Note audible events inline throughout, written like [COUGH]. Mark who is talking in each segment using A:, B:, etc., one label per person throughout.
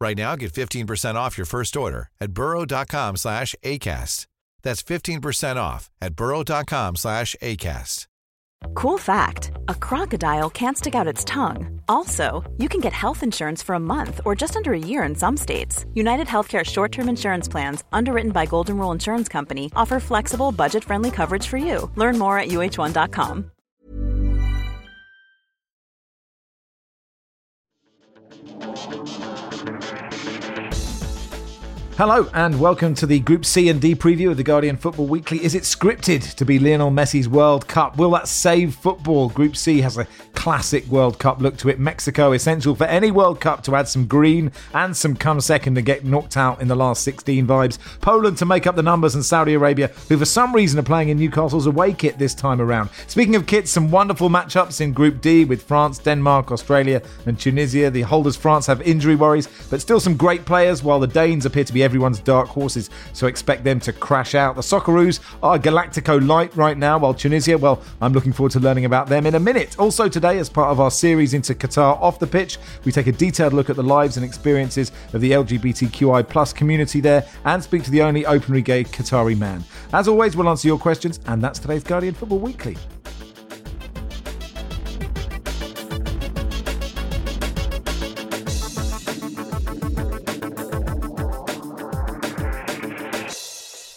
A: Right now, get 15% off your first order at burrow.com slash ACAST. That's 15% off at burrow.com slash ACAST.
B: Cool fact a crocodile can't stick out its tongue. Also, you can get health insurance for a month or just under a year in some states. United Healthcare short term insurance plans, underwritten by Golden Rule Insurance Company, offer flexible, budget friendly coverage for you. Learn more at uh1.com. Thank you.
C: Hello and welcome to the Group C and D preview of the Guardian Football Weekly. Is it scripted to be Lionel Messi's World Cup? Will that save football? Group C has a classic World Cup look to it. Mexico essential for any World Cup to add some green and some come second and get knocked out in the last 16 vibes. Poland to make up the numbers and Saudi Arabia, who for some reason are playing in Newcastle's away kit this time around. Speaking of kits, some wonderful matchups in Group D with France, Denmark, Australia, and Tunisia. The holders France have injury worries, but still some great players, while the Danes appear to be everyone's dark horses, so expect them to crash out. The Socceroos are Galactico light right now, while Tunisia, well, I'm looking forward to learning about them in a minute. Also, today, as part of our series into Qatar off the pitch, we take a detailed look at the lives and experiences of the LGBTQI plus community there and speak to the only openly gay Qatari man. As always, we'll answer your questions, and that's today's Guardian Football Weekly.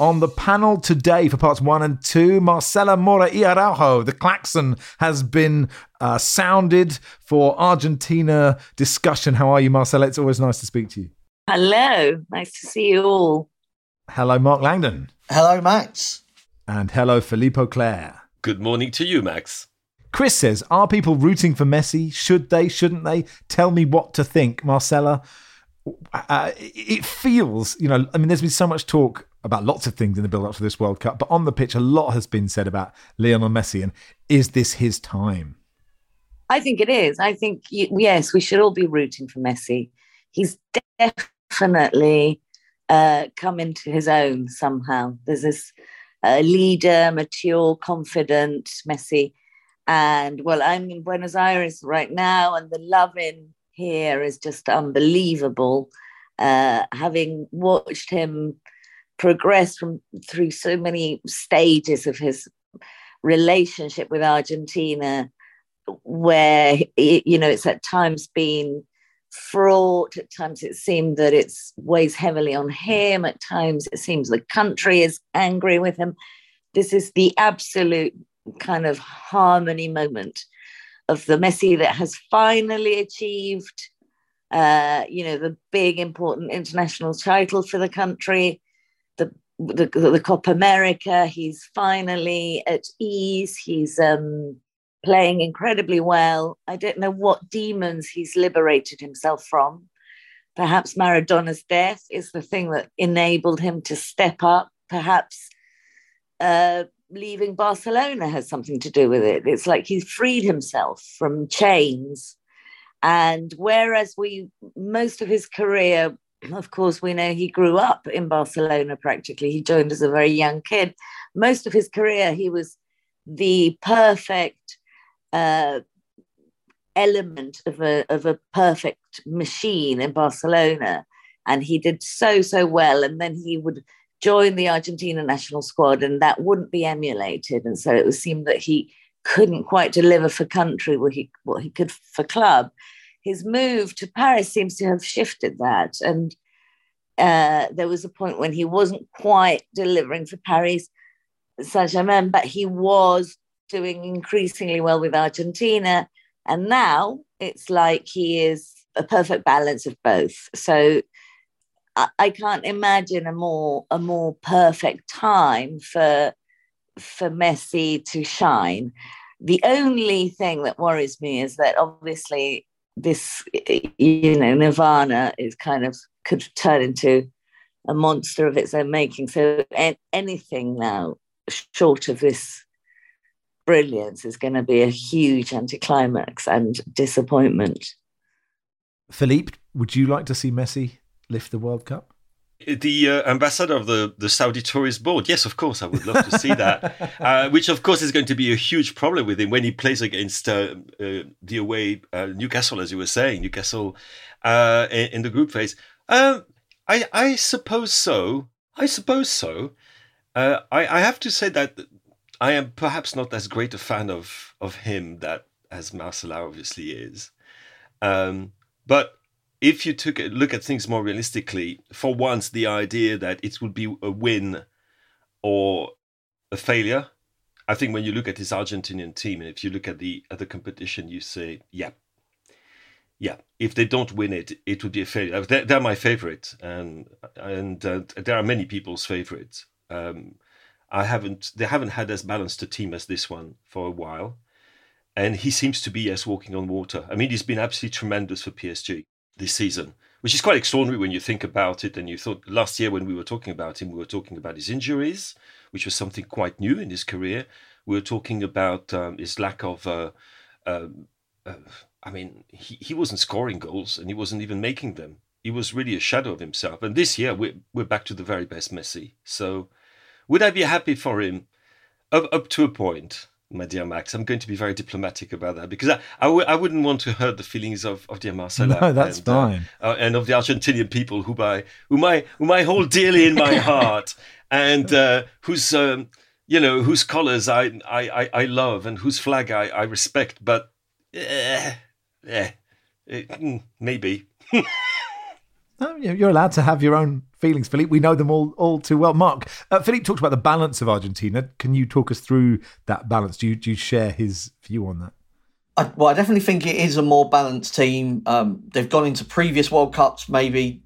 C: On the panel today for parts one and two, Marcela Mora y Araujo. The klaxon has been uh, sounded for Argentina discussion. How are you, Marcela? It's always nice to speak to you.
D: Hello, nice to see you all.
C: Hello, Mark Langdon.
E: Hello, Max.
C: And hello, Philippe Auclair.
F: Good morning to you, Max.
C: Chris says, Are people rooting for Messi? Should they? Shouldn't they? Tell me what to think, Marcela. Uh, it feels, you know, I mean, there's been so much talk about lots of things in the build up to this World Cup, but on the pitch, a lot has been said about Lionel Messi. And is this his time?
D: I think it is. I think, yes, we should all be rooting for Messi. He's definitely uh, come into his own somehow. There's this uh, leader, mature, confident Messi. And well, I'm in Buenos Aires right now, and the loving here is just unbelievable. Uh, having watched him progress from through so many stages of his relationship with Argentina, where you know it's at times been fraught. At times it seemed that it weighs heavily on him. At times it seems the country is angry with him. This is the absolute kind of harmony moment of the Messi that has finally achieved, uh, you know, the big important international title for the country, the the, Copa America. He's finally at ease. He's um, playing incredibly well. I don't know what demons he's liberated himself from. Perhaps Maradona's death is the thing that enabled him to step up. Perhaps uh, leaving Barcelona has something to do with it. It's like he's freed himself from chains. And whereas we, most of his career, of course, we know he grew up in Barcelona practically. He joined as a very young kid. Most of his career, he was the perfect uh, element of a, of a perfect machine in Barcelona. And he did so, so well. And then he would join the Argentina national squad, and that wouldn't be emulated. And so it would seem that he couldn't quite deliver for country what he what he could for club. His move to Paris seems to have shifted that, and uh, there was a point when he wasn't quite delivering for Paris Saint Germain, but he was doing increasingly well with Argentina, and now it's like he is a perfect balance of both. So I, can't imagine a more a more perfect time for for Messi to shine. The only thing that worries me is that obviously this you know Nirvana is kind of could turn into a monster of its own making. So anything now short of this brilliance is going to be a huge anticlimax and disappointment.
C: Philippe, would you like to see Messi lift the World Cup?
G: the uh, ambassador of the, the Saudi Tourist Board. Yes, of course, I would love to see that. [LAUGHS] uh, which, of course, is going to be a huge problem with him when he plays against uh, uh the away uh, Newcastle, as you were saying, Newcastle uh, in, in, the group phase. Um, I, I suppose so. I suppose so. I, I have to say that I am perhaps not as great a fan of of him that as Marcela obviously is. Um, but if you took a look at things more realistically, for once, the idea that it would be a win or a failure, I think when you look at this Argentinian team, and if you look at the at the competition, you say, yeah, yeah. If they don't win it, it would be a failure. They're, they're my favorite, and and uh, there are many people's favorites. Um, I haven't they haven't had as balanced a team as this one for a while, and he seems to be as walking on water. I mean, he's been absolutely tremendous for PSG this season, which is quite extraordinary when you think about it. And you thought last year when we were talking about him, we were talking about his injuries, which was something quite new in his career. We were talking about um, his lack of. Uh, uh, uh, I mean, he, he wasn't scoring goals and he wasn't even making them. He was really a shadow of himself. And this year, we're, we're back to the very best Messi. So, would I be happy for him? Up, up to a point my dear Max. I'm going to be very diplomatic about that because I I w- I wouldn't want to hurt the feelings of, of dear Marcela.
C: No, that's
G: and,
C: fine.
G: Uh, uh, and of the Argentinian people who I, whom I, whom I hold dearly in my [LAUGHS] heart and uh, whose, um, you know, whose colours I, I, I, love and whose flag I, I respect. But, eh, eh, eh maybe.
C: No, you're allowed to have your own feelings, Philippe. We know them all all too well. Mark, uh, Philippe talked about the balance of Argentina. Can you talk us through that balance? Do you, do you share his view on that?
E: I, well, I definitely think it is a more balanced team. Um, they've gone into previous World Cups, maybe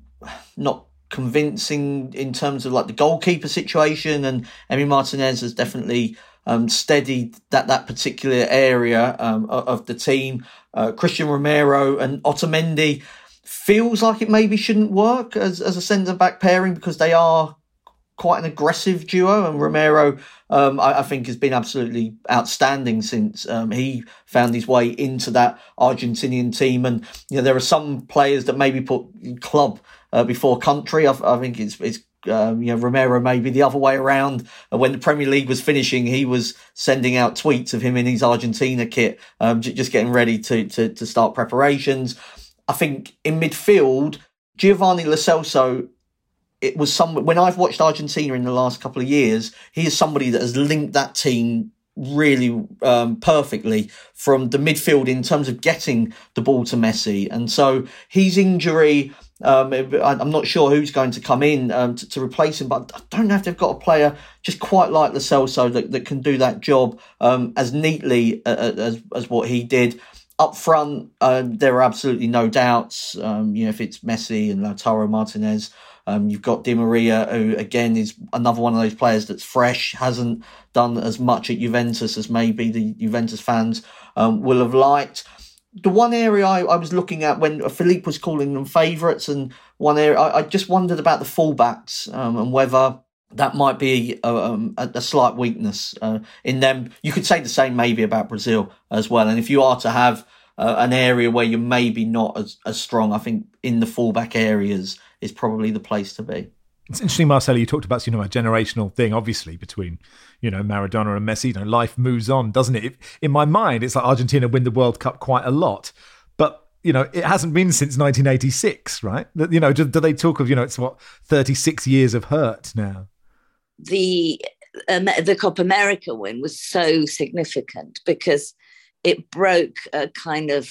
E: not convincing in terms of like the goalkeeper situation, and Emi Martinez has definitely um, steadied that that particular area um, of the team. Uh, Christian Romero and Otamendi feels like it maybe shouldn't work as, as a centre back pairing because they are quite an aggressive duo. And Romero, um, I, I, think, has been absolutely outstanding since um, he found his way into that Argentinian team. And you know, there are some players that maybe put club uh, before country. I, I, think it's it's. Um, you know, Romero maybe the other way around. When the Premier League was finishing, he was sending out tweets of him in his Argentina kit, um, just getting ready to, to to start preparations. I think in midfield, Giovanni Lo Celso, it was some when I've watched Argentina in the last couple of years, he is somebody that has linked that team really um, perfectly from the midfield in terms of getting the ball to Messi. And so his injury, um, I'm not sure who's going to come in um, to, to, replace him, but I don't know if they've got a player just quite like Lo Celso that, that can do that job um, as neatly uh, uh, as, as what he did up front, uh, there are absolutely no doubts. Um, you know, if it's Messi and Lautaro Martinez, um, you've got Di Maria, who again is another one of those players that's fresh, hasn't done as much at Juventus as maybe the Juventus fans will have liked. The one area I, I, was looking at when Philippe was calling them favourites, and one area I, I, just wondered about the fullbacks um, and whether that might be a, um, a, a slight weakness uh, in them. You could say the same maybe about Brazil as well. And if you are to have uh, an area where you're maybe not as, as strong, I think in the fullback areas is probably the place to be.
C: It's interesting, Marcela. You talked about you know a generational thing, obviously between you know Maradona and Messi. You know, life moves on, doesn't it? In my mind, it's like Argentina win the World Cup quite a lot, but you know, it hasn't been since 1986, right? You know, do, do they talk of you know it's what 36 years of hurt now?
D: the um, the Copa America win was so significant because it broke a kind of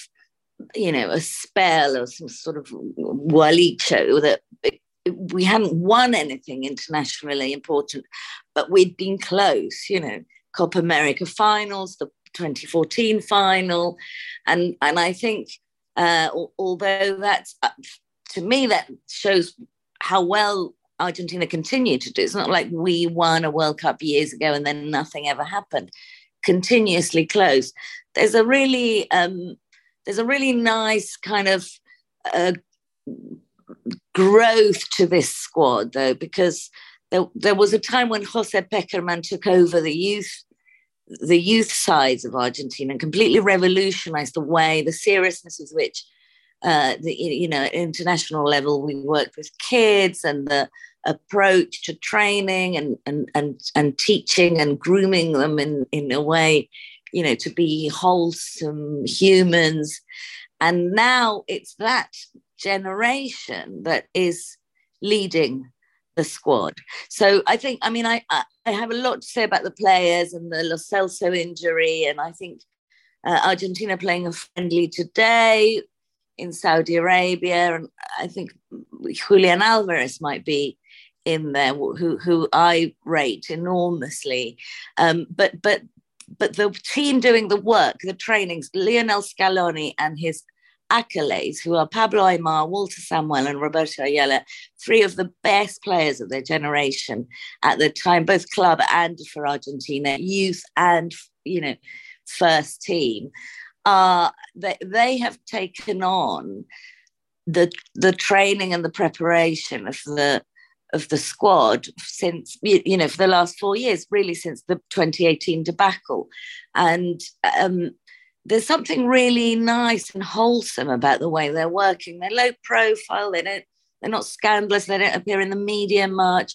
D: you know a spell or some sort of gualicho that we hadn't won anything internationally important, but we'd been close. You know, Copa America finals, the 2014 final, and and I think uh, although that's uh, to me that shows how well Argentina continue to do. It's not like we won a World Cup years ago and then nothing ever happened. Continuously close. There's a really um, there's a really nice kind of uh, growth to this squad, though, because there, there was a time when Jose Pekerman took over the youth the youth sides of Argentina and completely revolutionized the way, the seriousness with which, uh, the, you know, at international level, we worked with kids and the approach to training and, and, and, and teaching and grooming them in, in a way, you know, to be wholesome humans. And now it's that generation that is leading the squad. So I think, I mean, I, I have a lot to say about the players and the Lo Celso injury. And I think uh, Argentina playing a friendly today in Saudi Arabia. And I think Julian Alvarez might be in there, who, who I rate enormously. Um, but, but, but the team doing the work, the trainings, Lionel Scaloni and his accolades, who are Pablo Aimar, Walter Samuel, and Roberto Ayala, three of the best players of their generation at the time, both club and for Argentina, youth and you know, first team. Uh, they, they have taken on the the training and the preparation of the of the squad since you know for the last four years really since the 2018 debacle and um, there's something really nice and wholesome about the way they're working. They're low profile. They don't. They're not scandalous. They don't appear in the media much,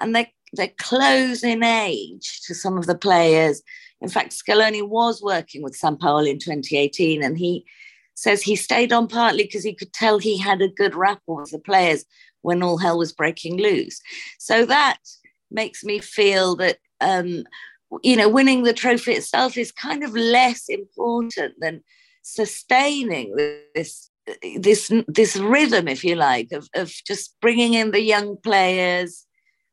D: and they they're close in age to some of the players. In fact, Scaloni was working with San Sampaoli in 2018, and he says he stayed on partly because he could tell he had a good rapport with the players when all hell was breaking loose. So that makes me feel that um, you know, winning the trophy itself is kind of less important than sustaining this this this rhythm, if you like, of, of just bringing in the young players.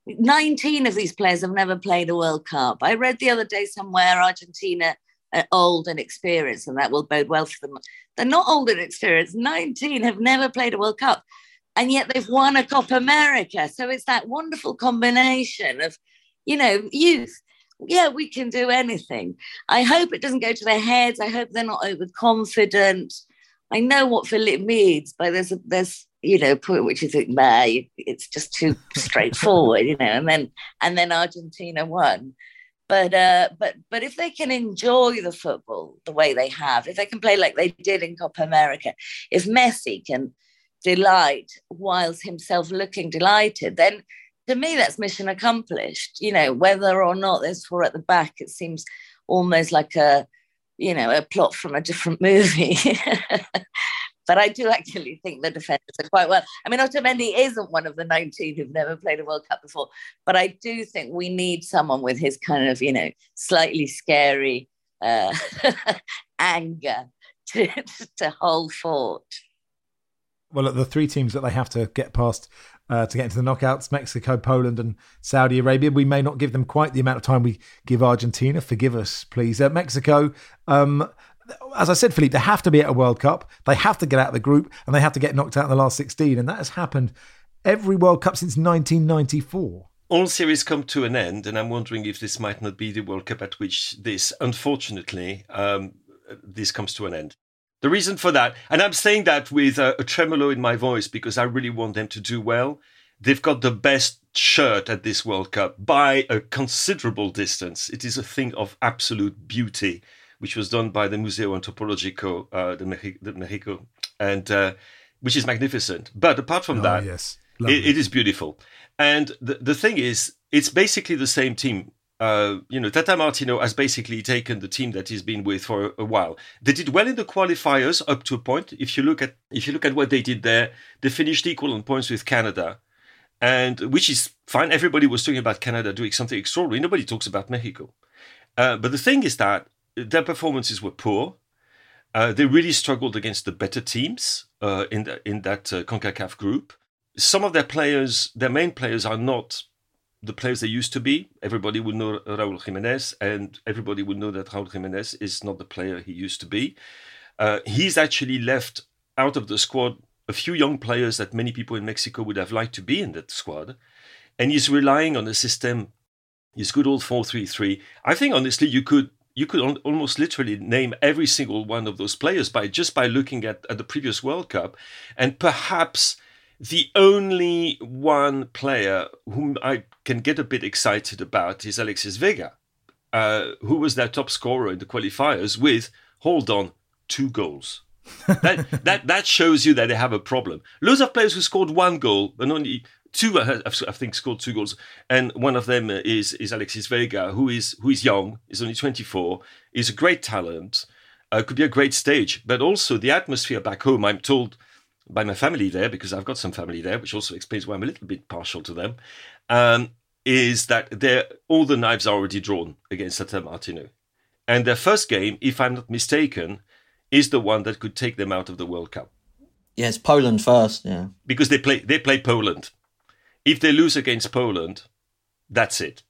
D: 19 of these players have never played a World Cup. I read the other day somewhere Argentina are old and experienced, and that will bode well for them. They're not old and experienced. 19 have never played a World Cup, and yet they've won a Copa America. So it's that wonderful combination of, you know, youth yeah, we can do anything. I hope it doesn't go to their heads. I hope they're not overconfident. I know what Philip means, but there's a, there's you know point which is think, nah, it's just too straightforward, you know. And then and then Argentina won. But uh, but but if they can enjoy the football the way they have, if they can play like they did in Copa America, if Messi can delight whilst himself looking delighted, then to me, that's mission accomplished. You know, whether or not there's four at the back, it seems almost like a, you know, a plot from a different [LAUGHS] movie. but I do actually think the defenders are quite well. I mean, Otamendi isn't one of the 19 who've never played a World Cup before, but I do think we need someone with his kind of, you know, slightly scary uh, [LAUGHS] anger to, [LAUGHS] to hold fort.
C: Well, the three teams that they have to get past uh, to get into the knockouts Mexico, Poland, and Saudi Arabia. We may not give them quite the amount of time we give Argentina. Forgive us, please. Uh, Mexico, um, as I said, Philippe, they have to be at a World Cup. They have to get out of the group and they have to get knocked out in the last 16. And that has happened every World Cup since 1994
G: all series come to an end, and I'm wondering if this might not be the World Cup at which this, unfortunately, um, this comes to an end. The reason for that, and I'm saying that with a, a tremolo in my voice because I really want them to do well. They've got the best shirt at this World Cup by a considerable distance. It is a thing of absolute beauty, which was done by the Museo Antropológico uh, de, Mexico, de Mexico and uh, which is magnificent. But apart from oh, that,
C: yes.
G: it, it is beautiful. And the, the thing is, it's basically the same team uh, you know, Tata Martino has basically taken the team that he's been with for a, while. They did well in the qualifiers up to a point. If you look at if you look at what they did there, they finished equal on points with Canada, and which is fine. Everybody was talking about Canada doing something extraordinary. Nobody talks about Mexico. Uh, but the thing is that their performances were poor. Uh, they really struggled against the better teams uh, in the, in that uh, Concacaf group. Some of their players, their main players, are not the players they used to be. Everybody will know Raúl Jiménez, and everybody will know that Raúl Jiménez is not the player he used to be. Uh, he's actually left out of the squad a few young players that many people in Mexico would have liked to be in that squad, and he's relying on a system, his good old four-three-three. I think honestly, you could you could almost literally name every single one of those players by just by looking at, at the previous World Cup, and perhaps The only one player whom I can get a bit excited about is Alexis Vega, uh, who was their top scorer in the qualifiers with, hold on, two goals. [LAUGHS] that, that that shows you that they have a problem. Loads of players who scored one goal and only two, I think, scored two goals, and one of them is is Alexis Vega, who is who is young, is only 24, is a great talent, uh, could be a great stage, but also the atmosphere back home. I'm told by my family there, because I've got some family there, which also explains why I'm a little bit partial to them, um, is that all the knives are already drawn against Saint Martino. And their first game, if I'm not mistaken, is the one that could take them out of the World Cup.
E: Yes, Poland first, yeah.
G: Because they play they play Poland. If they lose against Poland, that's it.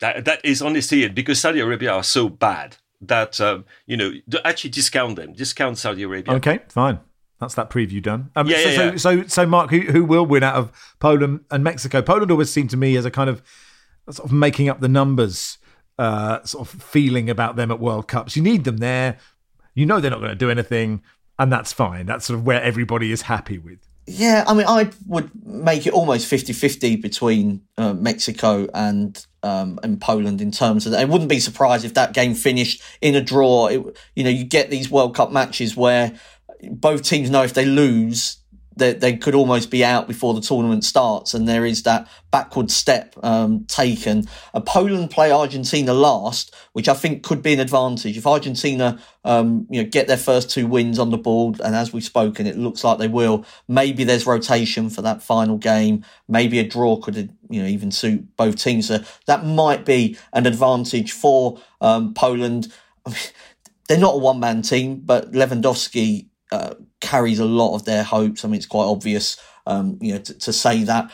G: That that is honestly it. Because Saudi Arabia are so bad that um, you know actually discount them, discount Saudi Arabia.
C: Okay, fine. That's that preview done.
G: Um, yeah,
C: so,
G: yeah,
C: yeah. so, so, so, Mark, who, who will win out of Poland and Mexico? Poland always seemed to me as a kind of sort of making up the numbers uh, sort of feeling about them at World Cups. You need them there. You know they're not going to do anything, and that's fine. That's sort of where everybody is happy with.
E: Yeah, I mean, I would make it almost 50 50 between uh, Mexico and um, and Poland in terms of. I wouldn't be surprised if that game finished in a draw. It, you know, you get these World Cup matches where both teams know if they lose, they, they could almost be out before the tournament starts, and there is that backward step um, taken. Uh, Poland play Argentina last, which I think could be an advantage if Argentina, um, you know, get their first two wins on the board, and as we've spoken, it looks like they will. Maybe there's rotation for that final game. Maybe a draw could, you know, even suit both teams. So that might be an advantage for um, Poland. They're not a one man team, but Lewandowski uh, carries a lot of their hopes. I mean, it's quite obvious, um, you know, to, to say that.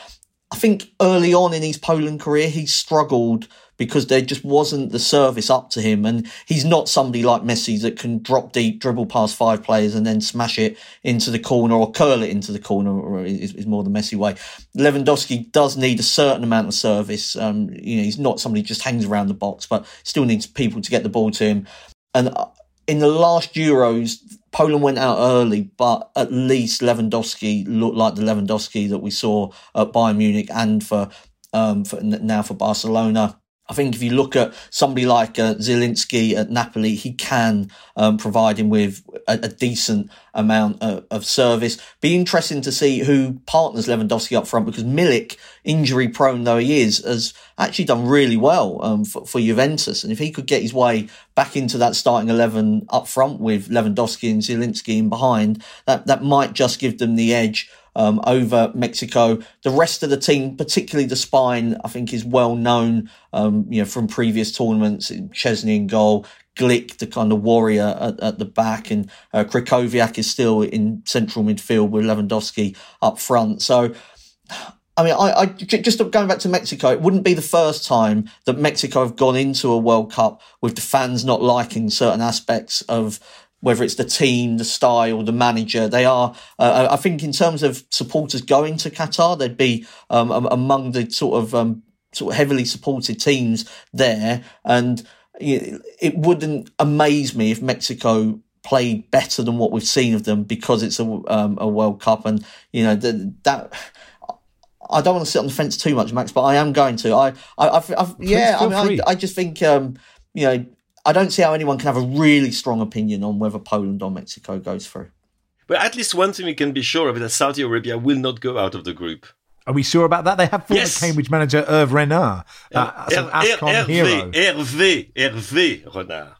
E: I think early on in his Poland career, he struggled because there just wasn't the service up to him. And he's not somebody like Messi that can drop deep, dribble past five players and then smash it into the corner or curl it into the corner, or is, is more the Messi way. Lewandowski does need a certain amount of service. Um, you know, he's not somebody who just hangs around the box, but still needs people to get the ball to him. And uh, in the last Euros, Poland went out early, but at least Lewandowski looked like the Lewandowski that we saw at Bayern Munich and for, um, for now for Barcelona. I think if you look at somebody like uh, Zielinski at Napoli, he can um, provide him with a, a decent amount of, of, service. Be interesting to see who partners Lewandowski up front because Milik, injury prone though he is, has actually done really well um, for, for, Juventus. And if he could get his way back into that starting 11 up front with Lewandowski and Zielinski in behind, that, that might just give them the edge um, over Mexico. The rest of the team, particularly the spine, I think is well known, um, you know, from previous tournaments. Szczesny in goal, Glik, the kind of warrior at, at the back, and uh, Krychowiak is still in central midfield with Lewandowski up front. So. I mean, I, I, just going back to Mexico, it wouldn't be the first time that Mexico have gone into a World Cup with the fans not liking certain aspects of whether it's the team, the style, the manager. They are, uh, I think, in terms of supporters going to Qatar, they'd be um, among the sort of um, sort of heavily supported teams there, and it wouldn't amaze me if Mexico played better than what we've seen of them because it's a um, a World Cup, and you know the, that. I don't want to sit on the fence too much, Max, but I am going to. I, I, I've, I've yeah, I mean, I, I, just think, um, you know, I don't see how anyone can have a really strong opinion on whether Poland or Mexico goes through.
G: But at least one thing we can be sure of is that Saudi Arabia will not go out of the group.
C: Are we sure about that? They have former yes. Cambridge manager Hervé Renard, uh, Hervé,
G: hero. Hervé, Hervé Renard.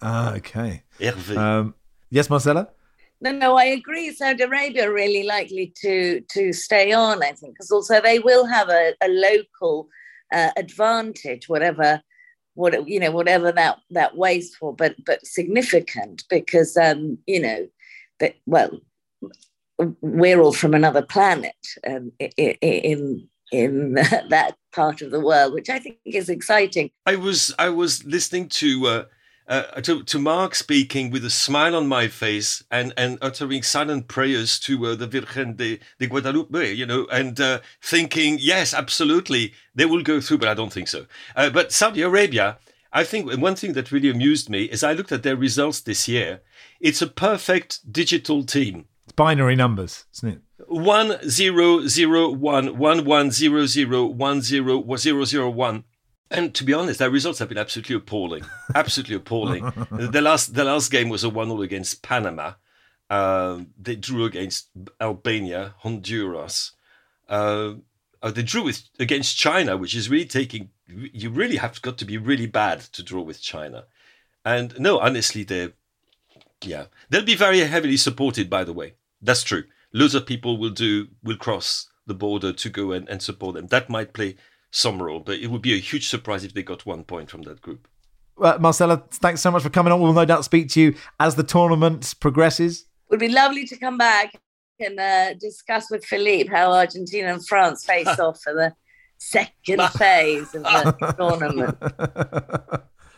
C: Ah, okay.
G: Hervé.
C: Um, yes, Marcela?
D: No, no, I agree. Saudi Arabia are really likely to to stay on, I think, because also they will have a, a local uh, advantage, whatever what you know whatever that that weighs for but but significant because um you know that well we're all from another planet um, in in [LAUGHS] that part of the world which i think is exciting.
G: I was i was listening to uh, uh, to, to Mark speaking with a smile on my face and, and uttering silent prayers to uh, the Virgen de, de Guadalupe, you know, and uh, thinking, yes, absolutely, they will go through, but I don't think so. Uh, but Saudi Arabia, I think one thing that really amused me is I looked at their results this year. It's a perfect digital team.
C: It's binary numbers, isn't it?
G: one zero zero one one one zero zero one zero zero zero one. And to be honest, their results have been absolutely appalling. absolutely appalling. [LAUGHS] the last the last game was a one all against Panama. Uh, they drew against Albania, Honduras. Uh, uh, they drew with against China, which is really taking. You really have got to be really bad to draw with China. And no, honestly, they're yeah, they'll be very heavily supported. By the way, that's true. Loads of people will do will cross the border to go and, and support them. That might play some role, but it would be a huge surprise if they got one point from that group.
C: Well, Marcela, thanks so much for coming on. We'll no doubt speak to you as the tournament progresses. It
D: would be lovely to come back and uh, discuss with Philippe how Argentina and France face [LAUGHS] off for the second [LAUGHS] phase of the tournament.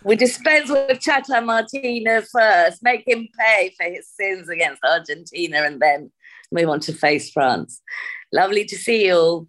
D: We dispense with Tata Martino first, make him pay for his sins against Argentina, and then move on to face France. Lovely to see you all.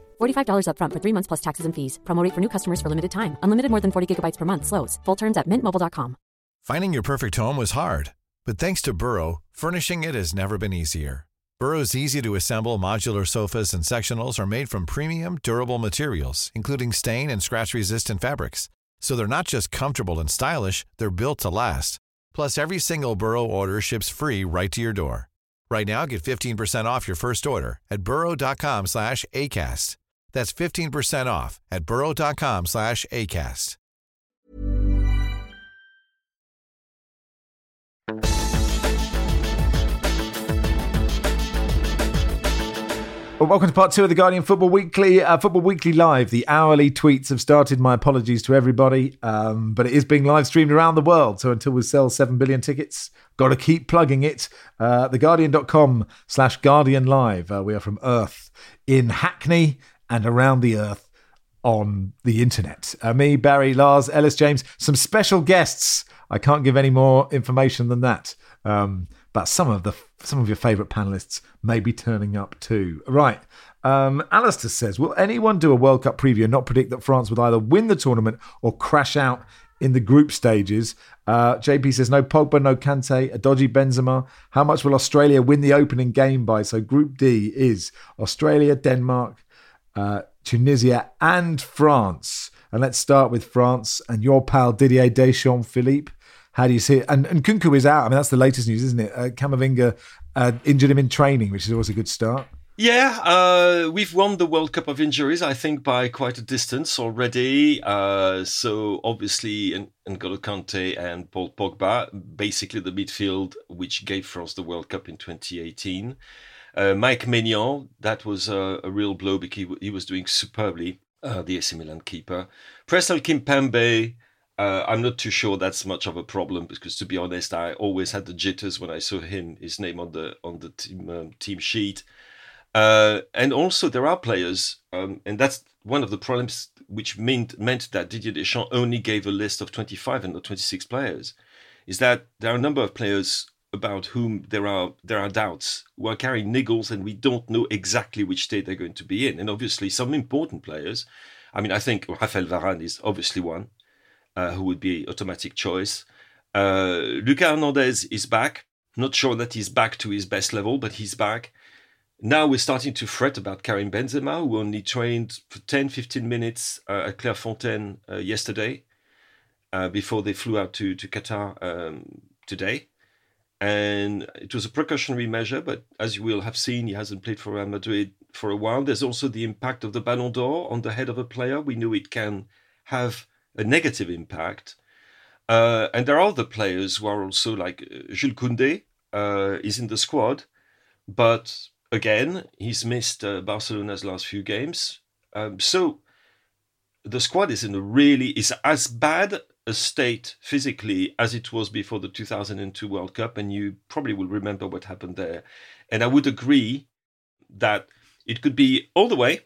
H: $45 upfront for three months plus taxes and fees. Promo rate for new customers for limited time. Unlimited more than 40 gigabytes per month. Slows. Full terms at mintmobile.com.
A: Finding your perfect home was hard, but thanks to Burrow, furnishing it has never been easier. Burrow's easy to assemble modular sofas and sectionals are made from premium, durable materials, including stain and scratch resistant fabrics. So they're not just comfortable and stylish, they're built to last. Plus, every single Burrow order ships free right to your door. Right now, get 15% off your first order at burrow.com slash ACAST. That's 15% off at burrow.com slash ACAST.
C: Well, welcome to part two of the Guardian Football Weekly. Uh, Football Weekly Live. The hourly tweets have started. My apologies to everybody, um, but it is being live streamed around the world. So until we sell 7 billion tickets, got to keep plugging it. Uh, theguardian.com slash Guardian Live. Uh, we are from Earth in Hackney and around the Earth on the internet. Uh, me, Barry, Lars, Ellis, James, some special guests. I can't give any more information than that. Um, but some of the some of your favourite panelists may be turning up too. Right. Um, Alistair says, Will anyone do a World Cup preview and not predict that France would either win the tournament or crash out in the group stages? Uh, JP says, No Pogba, no Kante, a dodgy Benzema. How much will Australia win the opening game by? So, Group D is Australia, Denmark, uh, Tunisia, and France. And let's start with France and your pal Didier Deschamps, Philippe. How do you see it? And, and Nkunku is out. I mean, that's the latest news, isn't it? Uh, Camavinga uh, injured him in training, which is always a good start.
G: Yeah, uh, we've won the World Cup of injuries, I think, by quite a distance already. Uh, so obviously, N'Golo Kante and Paul Pogba, basically the midfield which gave France the World Cup in 2018. Uh, Mike Maignan, that was a, a, real blow because he, he was doing superbly, uh, the AC Milan keeper. Presnel Kimpembe, uh, I'm not too sure that's much of a problem because, to be honest, I always had the jitters when I saw him, his name on the on the team um, team sheet. Uh, and also, there are players, um, and that's one of the problems which meant meant that Didier Deschamps only gave a list of 25 and not 26 players, is that there are a number of players about whom there are there are doubts who are carrying niggles, and we don't know exactly which state they're going to be in. And obviously, some important players. I mean, I think Rafael Varane is obviously one uh, who would be automatic choice. Uh, Lucas Hernandez is back. Not sure that he's back to his best level, but he's back. Now we're starting to fret about Karim Benzema, who only trained for 10, 15 minutes uh, at Clairefontaine uh, yesterday uh, before they flew out to, to Qatar um, today. And it was a precautionary measure, but as you will have seen, he hasn't played for Real Madrid for a while. There's also the impact of the Ballon d'Or on the head of a player. We know it can have a negative impact. Uh, and there are other players who are also like uh, Jules Koundé uh, is in the squad, but again he's missed uh, Barcelona's last few games. Um, so the squad is in a really is as bad a state physically as it was before the 2002 World Cup, and you probably will remember what happened there. And I would agree that It could be all the way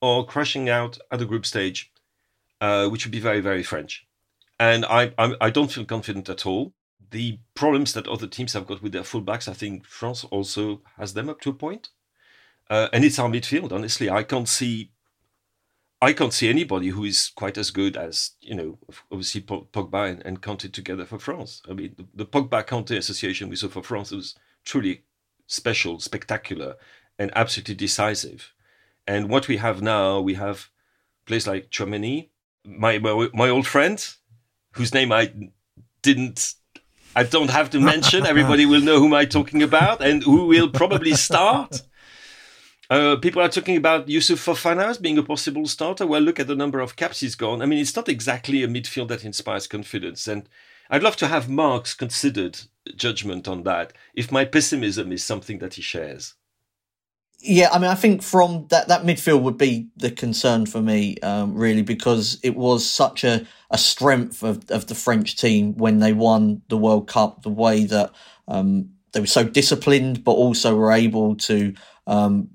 G: or crashing out at the group stage, uh, which would be very, very French. And I, I, I don't feel confident at all. The problems that other teams have got with their fullbacks, I think France also has them up to a point. Uh, and it's our midfield. Honestly, I can't see, I can't see anybody who is quite as good as you know, obviously Pogba and, and Kanté together for France. I mean, the, the Pogba Kanté association we saw for France was truly special, spectacular, and absolutely decisive. And what we have now, we have players like Tchouameni, my, my my old friend, whose name I didn't I don't have to mention. [LAUGHS] Everybody will know whom I'm talking about and who will probably start. Uh, people are talking about Youssouf Fofana as being a possible starter. Well, look at the number of caps he's gone. I mean, it's not exactly a midfield that inspires confidence. And I'd love to have Mark's considered judgment on that if my pessimism is something that he shares.
E: Yeah, I mean, I think from that that midfield would be the concern for me, um, really, because it was such a, a strength of, of the French team when they won the World Cup. The way that um, they were so disciplined, but also were able to um,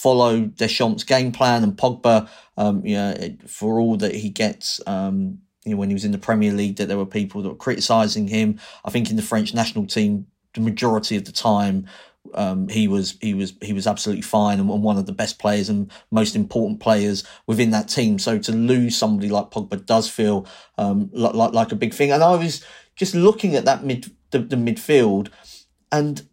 E: follow Deschamps' game plan. And Pogba, um, you know, for all that he gets, um, you know, when he was in the Premier League, that there were people that were criticising him. I think in the French national team, the majority of the time um, he was he was he was absolutely fine and one of the best players and most important players within that team. So to lose somebody like Pogba does feel um, like, like, like a big thing. And I was just looking at that mid the, the midfield, and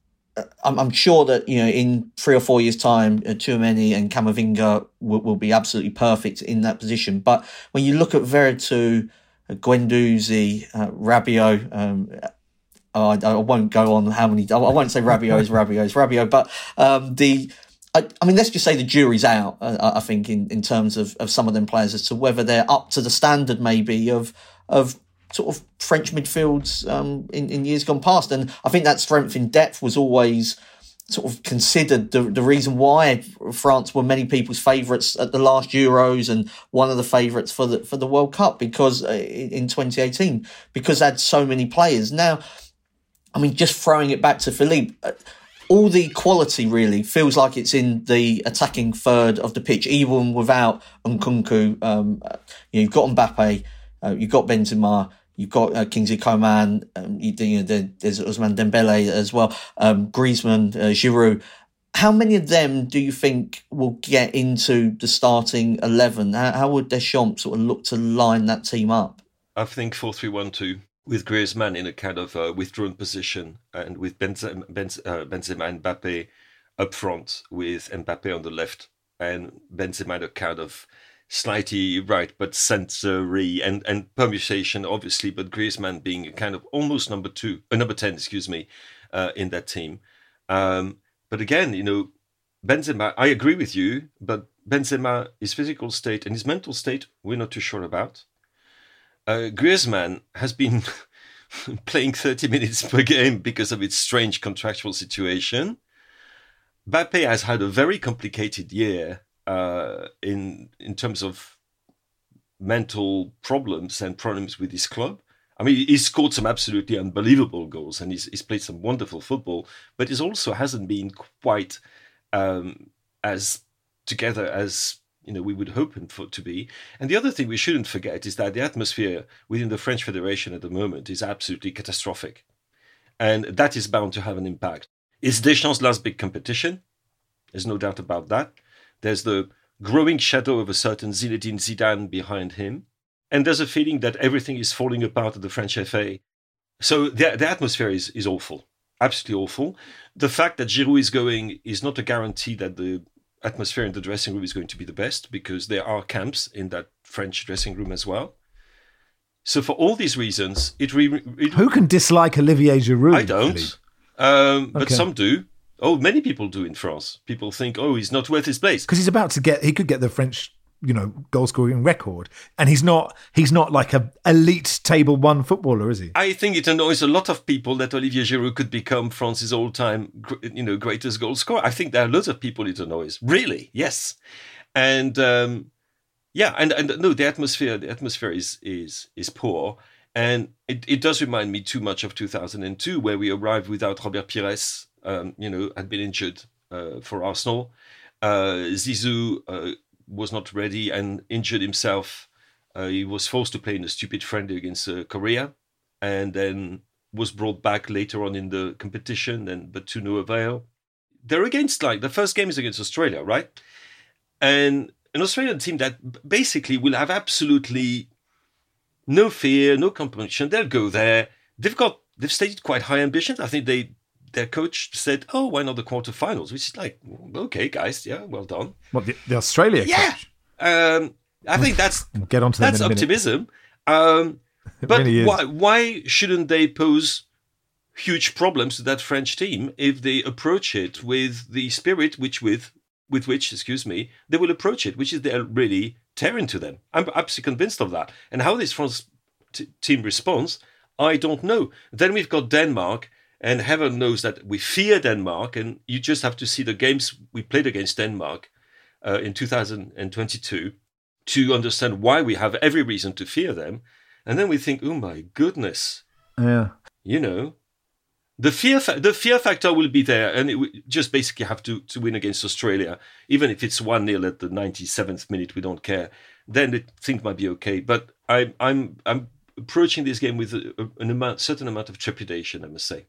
E: I'm, I'm, sure that you know in three or four years' time, uh, Tchouameni and Camavinga will, will, be absolutely perfect in that position. But when you look at Veretout, uh, Guendouzi, uh, Rabiot, um, Oh, I, I, won't go on how many. I won't say Rabiot is [LAUGHS] Rabiot is Rabiot, but um, the. I, I, mean, let's just say the jury's out. Uh, I think in, in terms of, of some of them players as to whether they're up to the standard maybe of of sort of French midfields um, in in years gone past. And I think that strength in depth was always sort of considered the, the reason why France were many people's favourites at the last Euros and one of the favourites for the for the World Cup because uh, in 2018 because they had so many players. Now I mean, just throwing it back to Philippe, uh, all the quality really feels like it's in the attacking third of the pitch, even without Nkunku. Um, uh, you've got Mbappe, uh, you've got Benzema, you've got uh, Kingsley Coman, um, you, you know, there's Ousmane Dembele as well, um, Griezmann, uh, Giroud. How many of them do you think will get into the starting 11? How, how would Deschamps sort of look to line that team up?
G: I think 4 3 1 2 with Griezmann in a kind of uh, withdrawn position and with Benzema, uh, Benzema and Mbappe up front with Mbappe on the left and Benzema a kind of slightly right but sensory and, and permutation obviously but Griezmann being a kind of almost number two uh, number 10 excuse me uh, in that team um, but again you know Benzema I agree with you but Benzema his physical state and his mental state we're not too sure about uh, Griezmann has been [LAUGHS] playing 30 minutes per game because of its strange contractual situation. Mbappe has had a very complicated year uh, in in terms of mental problems and problems with his club. I mean, he's scored some absolutely unbelievable goals and he's, he's played some wonderful football, but he also hasn't been quite um, as together as you know we would hope him for to be. And the other thing we shouldn't forget is that the atmosphere within the French Federation at the moment is absolutely catastrophic, and that is bound to have an impact. It's Deschamps' last big competition. There's no doubt about that. There's the growing shadow of a certain Zinedine Zidane behind him, and there's a feeling that everything is falling apart at the French FA. So the, the atmosphere is, is awful, absolutely awful. The fact that Giroud is going is not a guarantee that the atmosphere in the dressing room is going to be the best because there are camps in that French dressing room as well. So for all these reasons, it, re- it
C: who can dislike Olivier Giroud?
G: I don't, um, but okay. some do. Oh, many people do in France. People think, oh, he's not worth his place.
C: Because he's about to get. He could get the French you know goal scoring record. And he's not he's not like a elite table one footballer is he?
G: I think it annoys a lot of people that olivier giroud could become france's all-time you know greatest goal scorer. I think there are lots of people it annoys. Really? Yes. And um yeah and and no the atmosphere the atmosphere is is is poor. And it, it does remind me too much of 2002 where we arrived without robert pires um, you know had been injured uh, for arsenal Uh, Zizou uh, was not ready and injured himself. Uh, he was forced to play in a stupid friendly against uh, Korea, and then was brought back later on in the competition, and but to no avail. They're against like the first game is against Australia, right? And an Australian team that basically will have absolutely no fear, no compunction. They'll go there. They've got they've stated quite high ambitions. I think they their coach said, "Oh, why not the quarterfinals?" Which is like, okay, guys, yeah, well done.
C: What the, the Australia
G: yeah.
C: coach?
G: Um, I think that's
C: We'll [LAUGHS] get onto that
G: that's
C: in a minute.
G: optimism. Um, [LAUGHS] but
C: really
G: why why shouldn't they pose huge problems to that French team if they approach it with the spirit which with with which, excuse me, they will approach it, which is they'll really tear into them. I'm absolutely convinced of that. And how this France t- team responds, I don't know. Then we've got Denmark, and heaven knows that we fear Denmark, and you just have to see the games we played against Denmark uh, in 2022 to understand why we have every reason to fear them. And then we think, oh my goodness,
C: Yeah.
G: you know, the fear fa- the fear factor will be there, and it we just basically have to to win against Australia, even if it's one 0 at the ninety seventh minute. We don't care. Then the thing might be okay. But I, I'm I'm approaching this game with a, a- an amount, certain amount of trepidation. I must say.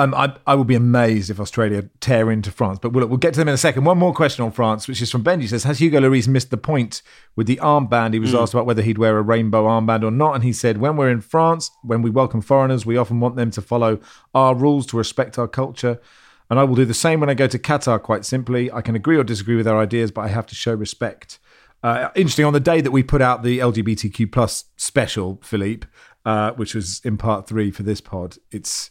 C: Um, I, I will be amazed if Australia tear into France, but we'll, we'll get to them in a second. One more question on France, which is from Benji. Says, Has Hugo Lloris missed the point with the armband? He was asked about whether he'd wear a rainbow armband or not, and he said, When we're in France, when we welcome foreigners, we often want them to follow our rules, to respect our culture. And I will do the same when I go to Qatar, quite simply. I can agree or disagree with their ideas, but I have to show respect. Uh, interesting, on the day that we put out the LGBTQ plus special, Philippe, uh, which was in part three for this pod, it's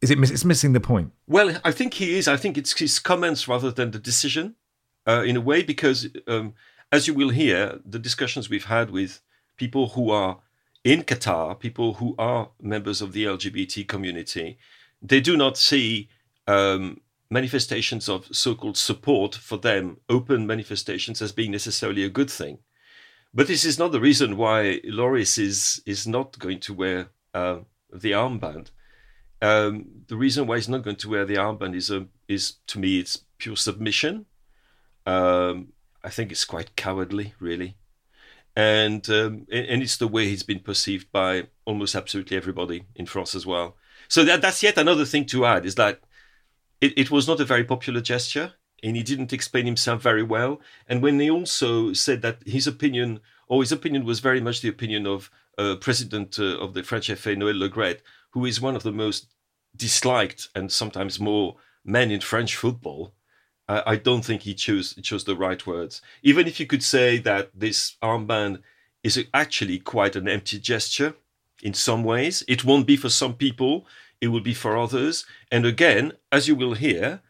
C: is it miss- it's missing the point.
G: Well, I think he is. I think it's his comments rather than the decision, uh, in a way, because um, as you will hear, the discussions we've had with people who are in Qatar, people who are members of the LGBT community, they do not see um, manifestations of so-called support for them, open manifestations, as being necessarily a good thing. But this is not the reason why Lloris is is not going to wear uh, the armband. Um, the reason why he's not going to wear the armband is a is to me it's pure submission. Um, I think it's quite cowardly, really, and um, and it's the way he's been perceived by almost absolutely everybody in France as well. So that that's yet another thing to add is that it, it was not a very popular gesture, and he didn't explain himself very well. And when he also said that his opinion, or his opinion was very much the opinion of uh, President uh, of the French FA, Noël Le Graët, who is one of the most disliked and sometimes more men in French football. I, I don't think he chose chose the right words. Even if you could say that this armband is actually quite an empty gesture in some ways, it won't be for some people. It will be for others. And again, as you will hear,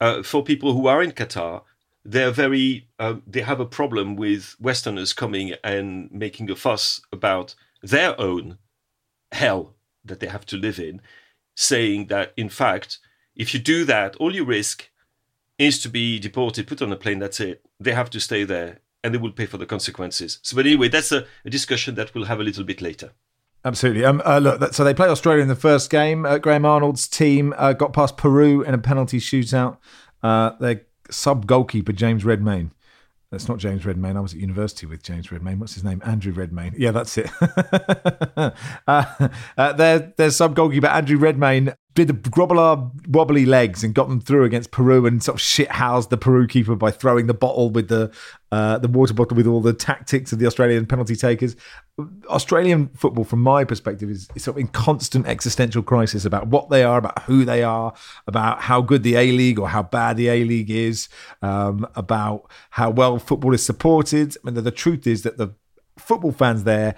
G: uh, for people who are in Qatar, they're very uh, they have a problem with Westerners coming and making a fuss about their own hell that they have to live in, saying that in fact, if you do that, all you risk is to be deported, put on a plane. That's it. They have to stay there, and they will pay for the consequences. So, but anyway, that's a, a discussion that we'll have a little bit later.
C: Absolutely. Um, uh, look, that- so they played Australia in the first game. Uh, Graham Arnold's team uh, got past Peru in a penalty shootout. Uh, their sub goalkeeper James Redmayne. That's not James Redmayne. I was at university with James Redmayne. What's his name? Andrew Redmayne. Yeah, that's it. [LAUGHS] uh, uh, their their sub goalkeeper Andrew Redmayne did the Grobbelaar wobbly legs and got them through against Peru and sort of shit housed the Peru keeper by throwing the bottle with the uh, the water bottle with all the tactics of the Australian penalty takers. Australian football, from my perspective, is, is sort of in constant existential crisis about what they are, about who they are, about how good the A League or how bad the A League is, um, about how well football is supported. I mean, the, the truth is that the football fans there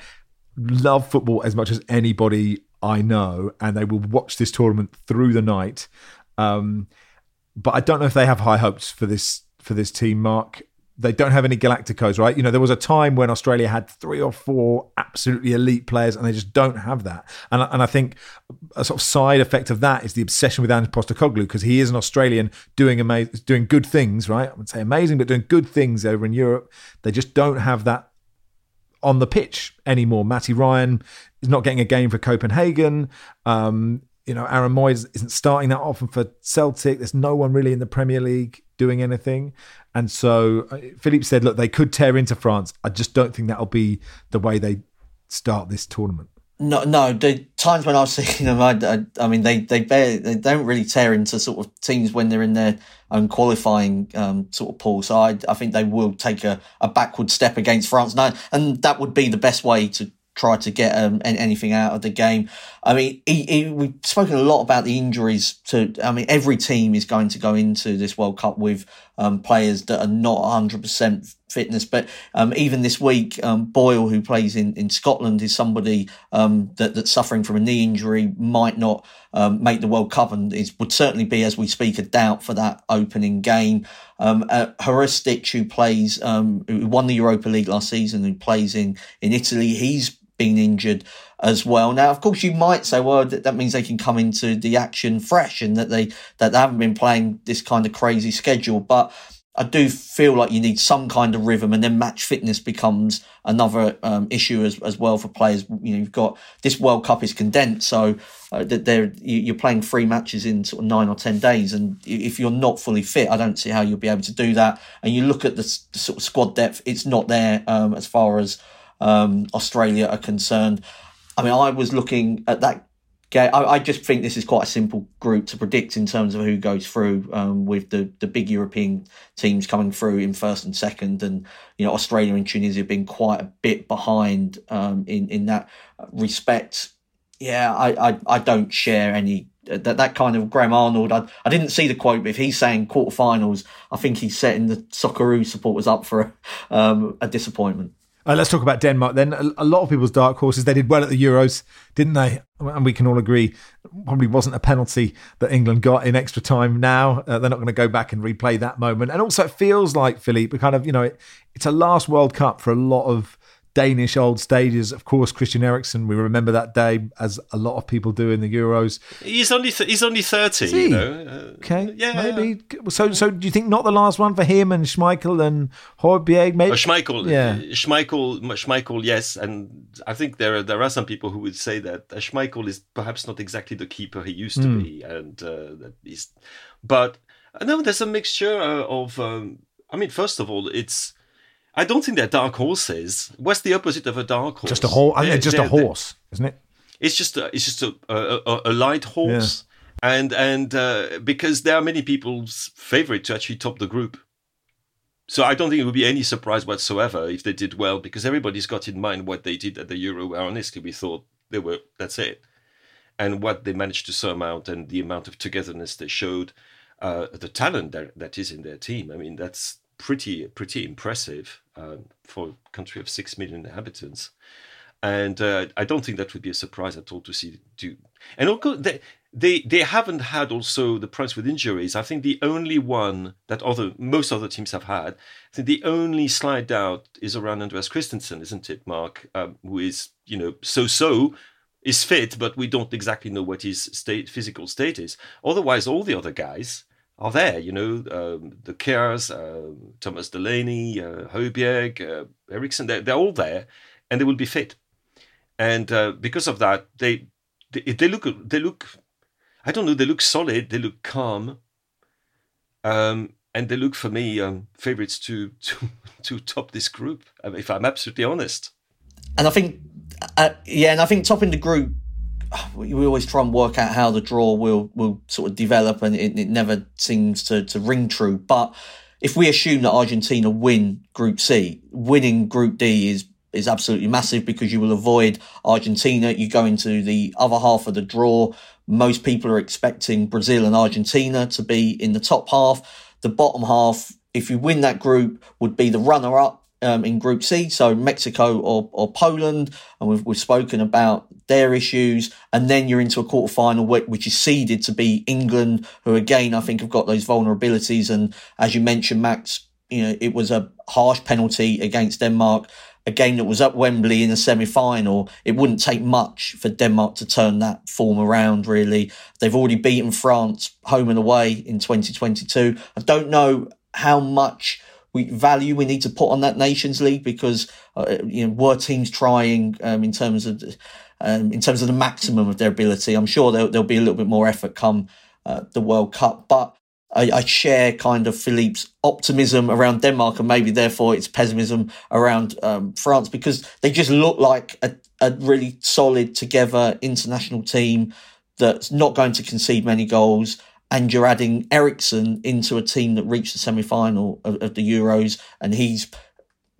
C: love football as much as anybody I know, and they will watch this tournament through the night. Um, but I don't know if they have high hopes for this for this team, Mark. They don't have any Galacticos, right? You know, there was a time when Australia had three or four absolutely elite players, and they just don't have that. And, and I think a sort of side effect of that is the obsession with Ange Postecoglou because he is an Australian doing amazing, doing good things, right? I would say amazing, but doing good things over in Europe. They just don't have that on the pitch anymore. Matty Ryan is not getting a game for Copenhagen. Um, you know, Aaron Moyes isn't starting that often for Celtic. There's no one really in the Premier League doing anything. And so uh, Philippe said, look, they could tear into France. I just don't think that'll be the way they start this tournament.
E: No, no. The times when I've [LAUGHS] seen them, I, I, I mean, they they they don't really tear into sort of teams when they're in their own qualifying um, sort of pool. So I, I think they will take a, a backward step against France now, and that would be the best way to try to get um, anything out of the game. I mean, he, he, we've spoken a lot about the injuries. To I mean, every team is going to go into this World Cup with um, players that are not 100% fitness. But um, even this week, um, Boyle, who plays in, in Scotland, is somebody um, that, that's suffering from a knee injury, might not um, make the World Cup, and is, would certainly be, as we speak, a doubt for that opening game. Um, uh, who plays, um, who won the Europa League last season, who plays in in Italy, he's been injured as well. Now, of course, you might say, well, that means they can come into the action fresh and that they that they haven't been playing this kind of crazy schedule. But I do feel like you need some kind of rhythm, and then match fitness becomes another um, issue as, as well for players. You know, you've got this World Cup is condensed, so uh, they're you're playing three matches in sort of nine or ten days, and if you're not fully fit, I don't see how you'll be able to do that. And you look at the, the sort of squad depth; it's not there um, as far as um, Australia are concerned. I mean, I was looking at that game. I, I, just think this is quite a simple group to predict in terms of who goes through, um, with the, the big European teams coming through in first and second, and you know Australia and Tunisia being quite a bit behind um, in in that respect. Yeah, I, I, I don't share any that that kind of Graham Arnold. I, I didn't see the quote, but if he's saying quarterfinals, I think he's setting the Socceroo supporters up for a, um, a disappointment.
C: Uh, let's talk about Denmark then. A, a, lot of people's dark horses. They did well at the Euros, didn't they? And we can all agree probably wasn't a penalty that England got in extra time. Now uh, they're not going to go back and replay that moment. And also, it feels like Philippe, kind of you know, it, it's a last World Cup for a lot of Danish old stages. Of course, Christian Eriksen. We remember that day, as a lot of people do in the Euros.
G: He's only th- he's only thirty. You know? uh,
C: okay, yeah, maybe. So, so do you think not the last one for him and Schmeichel and Højbjerg? Maybe.
G: Oh, Schmeichel, yeah, Schmeichel, Schmeichel, yes. And I think there are, there are some people who would say that Schmeichel is perhaps not exactly the keeper he used to mm. be, and uh, that he's. But uh, no, there's a mixture uh, of. Um, I mean, first of all, it's I don't think they're dark horses. What's the opposite of a dark horse?
C: Just a horse. I just a horse, isn't it?
G: It's just a, it's just a, a, a light horse, yeah. and and uh, because there are many people's favorite to actually top the group. So I don't think it would be any surprise whatsoever if they did well, because everybody's got in mind what they did at the Euro. Where honestly, we thought they were that's it, and what they managed to surmount and the amount of togetherness they showed, uh, the talent that, that is in their team. I mean, that's pretty pretty impressive uh, for a country of six million inhabitants. And uh, I don't think that would be a surprise at all to see do. And also, they, they they haven't had also the problems with injuries. I think the only one that other most other teams have had, I think the only slide doubt is around Andreas Christensen, isn't it, Mark? Um, who is you know so so is fit, but we don't exactly know what his state physical state is. Otherwise, all the other guys are there. You know, um, the Kjærs, uh, Thomas Delaney, uh, Højbjerg, uh, Eriksen, they're, they're, all there, and they will be fit. And uh, because of that, they, they they look they look, I don't know, they look solid, they look calm, um, and they look for me um, favorites to to [LAUGHS] to top this group. If I'm absolutely honest.
E: And I think, uh, yeah, and I think topping the group we always try and work out how the draw will will sort of develop, and it, it never seems to to ring true. But if we assume that Argentina win Group C, winning Group D is is absolutely massive because you will avoid Argentina. You go into the other half of the draw. Most people are expecting Brazil and Argentina to be in the top half. The bottom half, if you win that group, would be the runner up um, in Group C, so Mexico or, or Poland, and we've, we've spoken about their issues, and then you're into a quarter final which is seeded to be England, who again I think have got those vulnerabilities, and as you mentioned, Max, you know it was a harsh penalty against Denmark, a game that was at Wembley in the semi-final. It wouldn't take much for Denmark to turn that form around. Really, they've already beaten France home and away in 2022. I don't know how much we value we need to put on that Nations League because uh, you know were teams trying um, in terms of um, in terms of the maximum of their ability. I'm sure there'll, there'll be a little bit more effort come uh, the World Cup, but I, I, share kind of Philippe's optimism around Denmark and maybe therefore its pessimism around um, France because they just look like a, a really solid together international team that's not going to concede many goals and you're adding Eriksen into a team that reached the semi final of, of, the Euros, and he's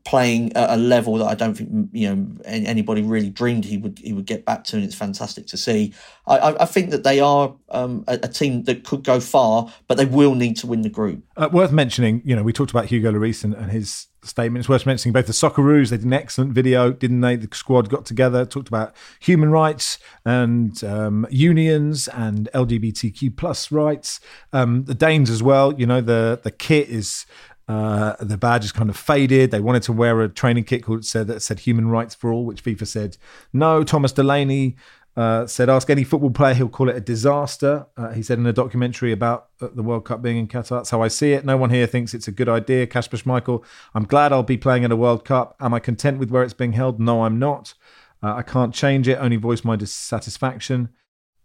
E: playing at a level that I don't think you know anybody really dreamed he would he would get back to, and it's fantastic to see. I, I think that they are um, a, a, team that could go far, but they will need to win the group.
C: Uh, worth mentioning, you know, we talked about Hugo Lloris and, and his statement. It's worth mentioning both the Socceroos. They did an excellent video, didn't they? The squad got together, talked about human rights and um, unions and LGBTQ plus rights. Um, the Danes as well. You know, the the kit is uh, the badge is kind of faded. They wanted to wear a training kit called said that said "Human Rights for All," which FIFA said no. Thomas Delaney uh, said, "Ask any football player; he'll call it a disaster." Uh, he said in a documentary about uh, the World Cup being in Qatar. That's how I see it. No one here thinks it's a good idea. Kasper Schmeichel, I'm glad I'll be playing in a World Cup. Am I content with where it's being held? No, I'm not. Uh, I can't change it. Only voice my dissatisfaction.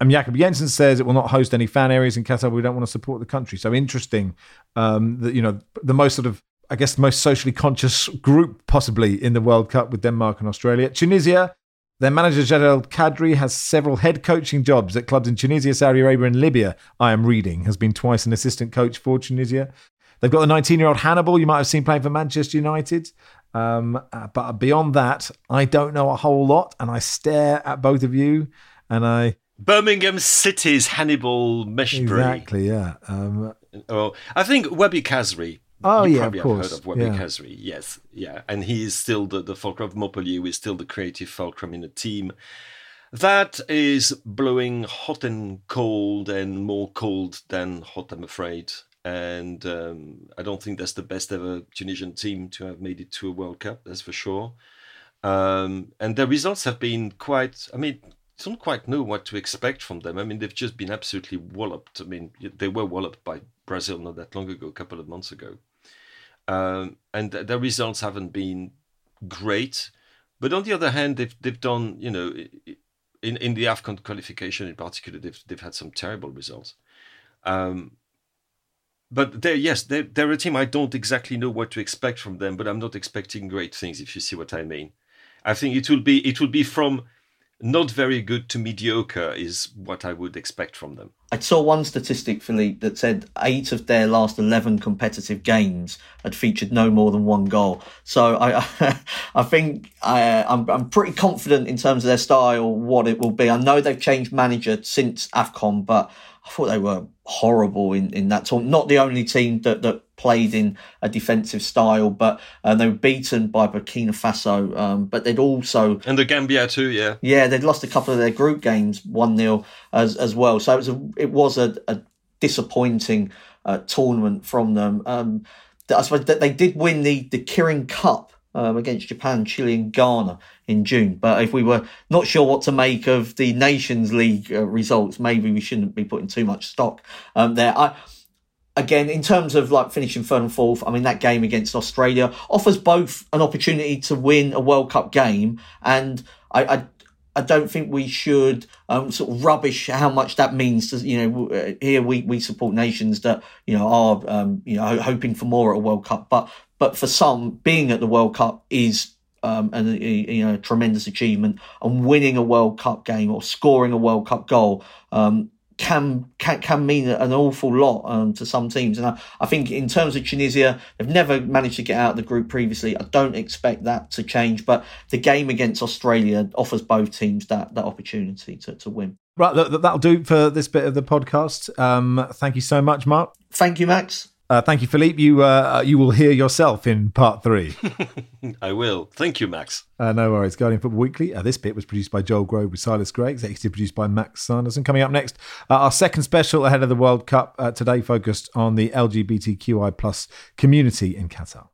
C: And Jakob Jensen says it will not host any fan areas in Qatar. We don't want to support the country. So interesting um, that you know the most sort of I guess the most socially conscious group possibly in the World Cup with Denmark and Australia. Tunisia, their manager Jalel Kadri has several head coaching jobs at clubs in Tunisia, Saudi Arabia, and Libya. I am reading has been twice an assistant coach for Tunisia. They've got the 19 year old Hannibal, you might have seen playing for Manchester United. Um, uh, but beyond that, I don't know a whole lot, and I stare at both of you, and I
G: Birmingham City's Hannibal Mejbri.
C: Exactly, yeah. Um,
G: oh, I think Wahbi Khazri.
C: Oh
G: you
C: yeah, of course.
G: Heard of Wahbi
C: yeah.
G: Khazri, yes, yeah, and he is still the the fulcrum of Montpellier. Who is still the creative fulcrum in the team. That is blowing hot and cold, and more cold than hot, I'm afraid. And um, I don't think that's the best ever Tunisian team to have made it to a World Cup. That's for sure. Um, and the results have been quite. I mean, don't quite know what to expect from them. I mean, they've just been absolutely walloped. I mean, they were walloped by Brazil not that long ago, a couple of months ago. Um, and th- their results haven't been great. But on the other hand, they've they've done, you know, in, in the AFCON qualification in particular, they've they've had some terrible results. Um, but they're yes, they're, they're a team I don't exactly know what to expect from them, but I'm not expecting great things if you see what I mean. I think it will be it will be from not very good to mediocre is what I would expect from them.
E: I saw one statistic, Philippe, that said eight of their last 11 competitive games had featured no more than one goal. So I, [LAUGHS] I think I, I'm, I'm pretty confident in terms of their style, what it will be. I know they've changed manager since AFCON, but I thought they were horrible in, in that tournament. Not the only team that, that played in a defensive style, but uh, they were beaten by Burkina Faso. Um, but they'd also
G: and the Gambia too, yeah,
E: yeah, they'd lost a couple of their group games one 0 as as well. So it was a it was a, a disappointing uh, tournament from them. Um, I suppose that they did win the the Kirin Cup um, against Japan, Chile, and Ghana in June. But if we were not sure what to make of the Nations League uh, results, maybe we shouldn't be putting too much stock um, there. I, again, in terms of like finishing third and fourth, I mean, that game against Australia offers both an opportunity to win a World Cup game. And I, I, I don't think we should um, sort of rubbish how much that means to, you know, uh, here we, we support nations that, you know, are, um, you know, hoping for more at a World Cup. But, but for some, being at the World Cup is um, and you know, a tremendous achievement. And winning a World Cup game or scoring a World Cup goal um, can can can mean an awful lot um, to some teams. And I, I think in terms of Tunisia, they've never managed to get out of the group previously. I don't expect that to change. But the game against Australia offers both teams that that opportunity to, to win.
C: Right, that'll do for this bit of the podcast. Um, thank you so much, Mark.
E: Thank you, Max.
C: Uh, thank you, Philippe. You uh, you will hear yourself in part three. [LAUGHS]
G: I will. Thank you, Max.
C: Uh, no worries. Guardian Football Weekly. Uh, this bit was produced by Joel Grove with Silas Gray, executive produced by Max Sanderson. Coming up next, uh, our second special ahead of the World Cup uh, today focused on the LGBTQI plus community in Qatar.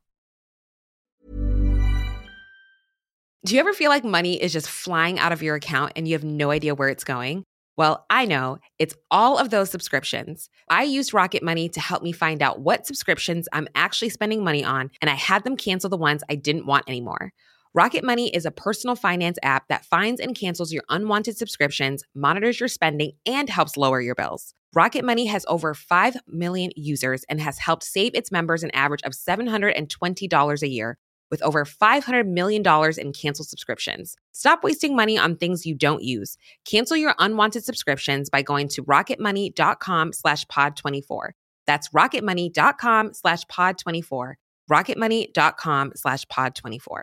I: Do you ever feel like money is just flying out of your account and you have no idea where it's going? Well, I know it's all of those subscriptions. I used Rocket Money to help me find out what subscriptions I'm actually spending money on, and I had them cancel the ones I didn't want anymore. Rocket Money is a personal finance app that finds and cancels your unwanted subscriptions, monitors your spending, and helps lower your bills. Rocket Money has over 5 million users and has helped save its members an average of $720 a year with over $500 million in canceled subscriptions. Stop wasting money on things you don't use. Cancel your unwanted subscriptions by going to rocketmoney.com slash pod24. That's rocketmoney.com slash pod24. rocketmoney.com slash pod24.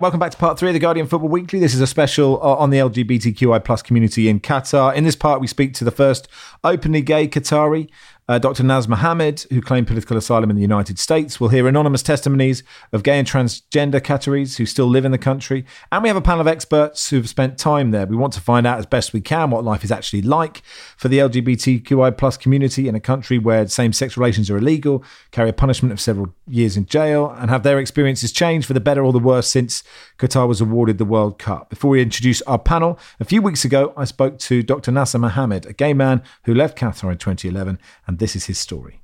C: Welcome back to part three of the Guardian Football Weekly. This is a special uh, on the LGBTQI plus community in Qatar. In this part, we speak to the first openly gay Qatari, uh, Dr. Naz Mohamed, who claimed political asylum in the United States. We'll hear anonymous testimonies of gay and transgender Qataris who still live in the country. And we have a panel of experts who've spent time there. We want to find out as best we can what life is actually like for the LGBTQI plus community in a country where same sex relations are illegal, carry a punishment of several years in jail, and have their experiences changed for the better or the worse since Qatar was awarded the World Cup. Before we introduce our panel, a few weeks ago, I spoke to Dr. Nasser Mohamed, a gay man who left Qatar in 2011 and this is his story.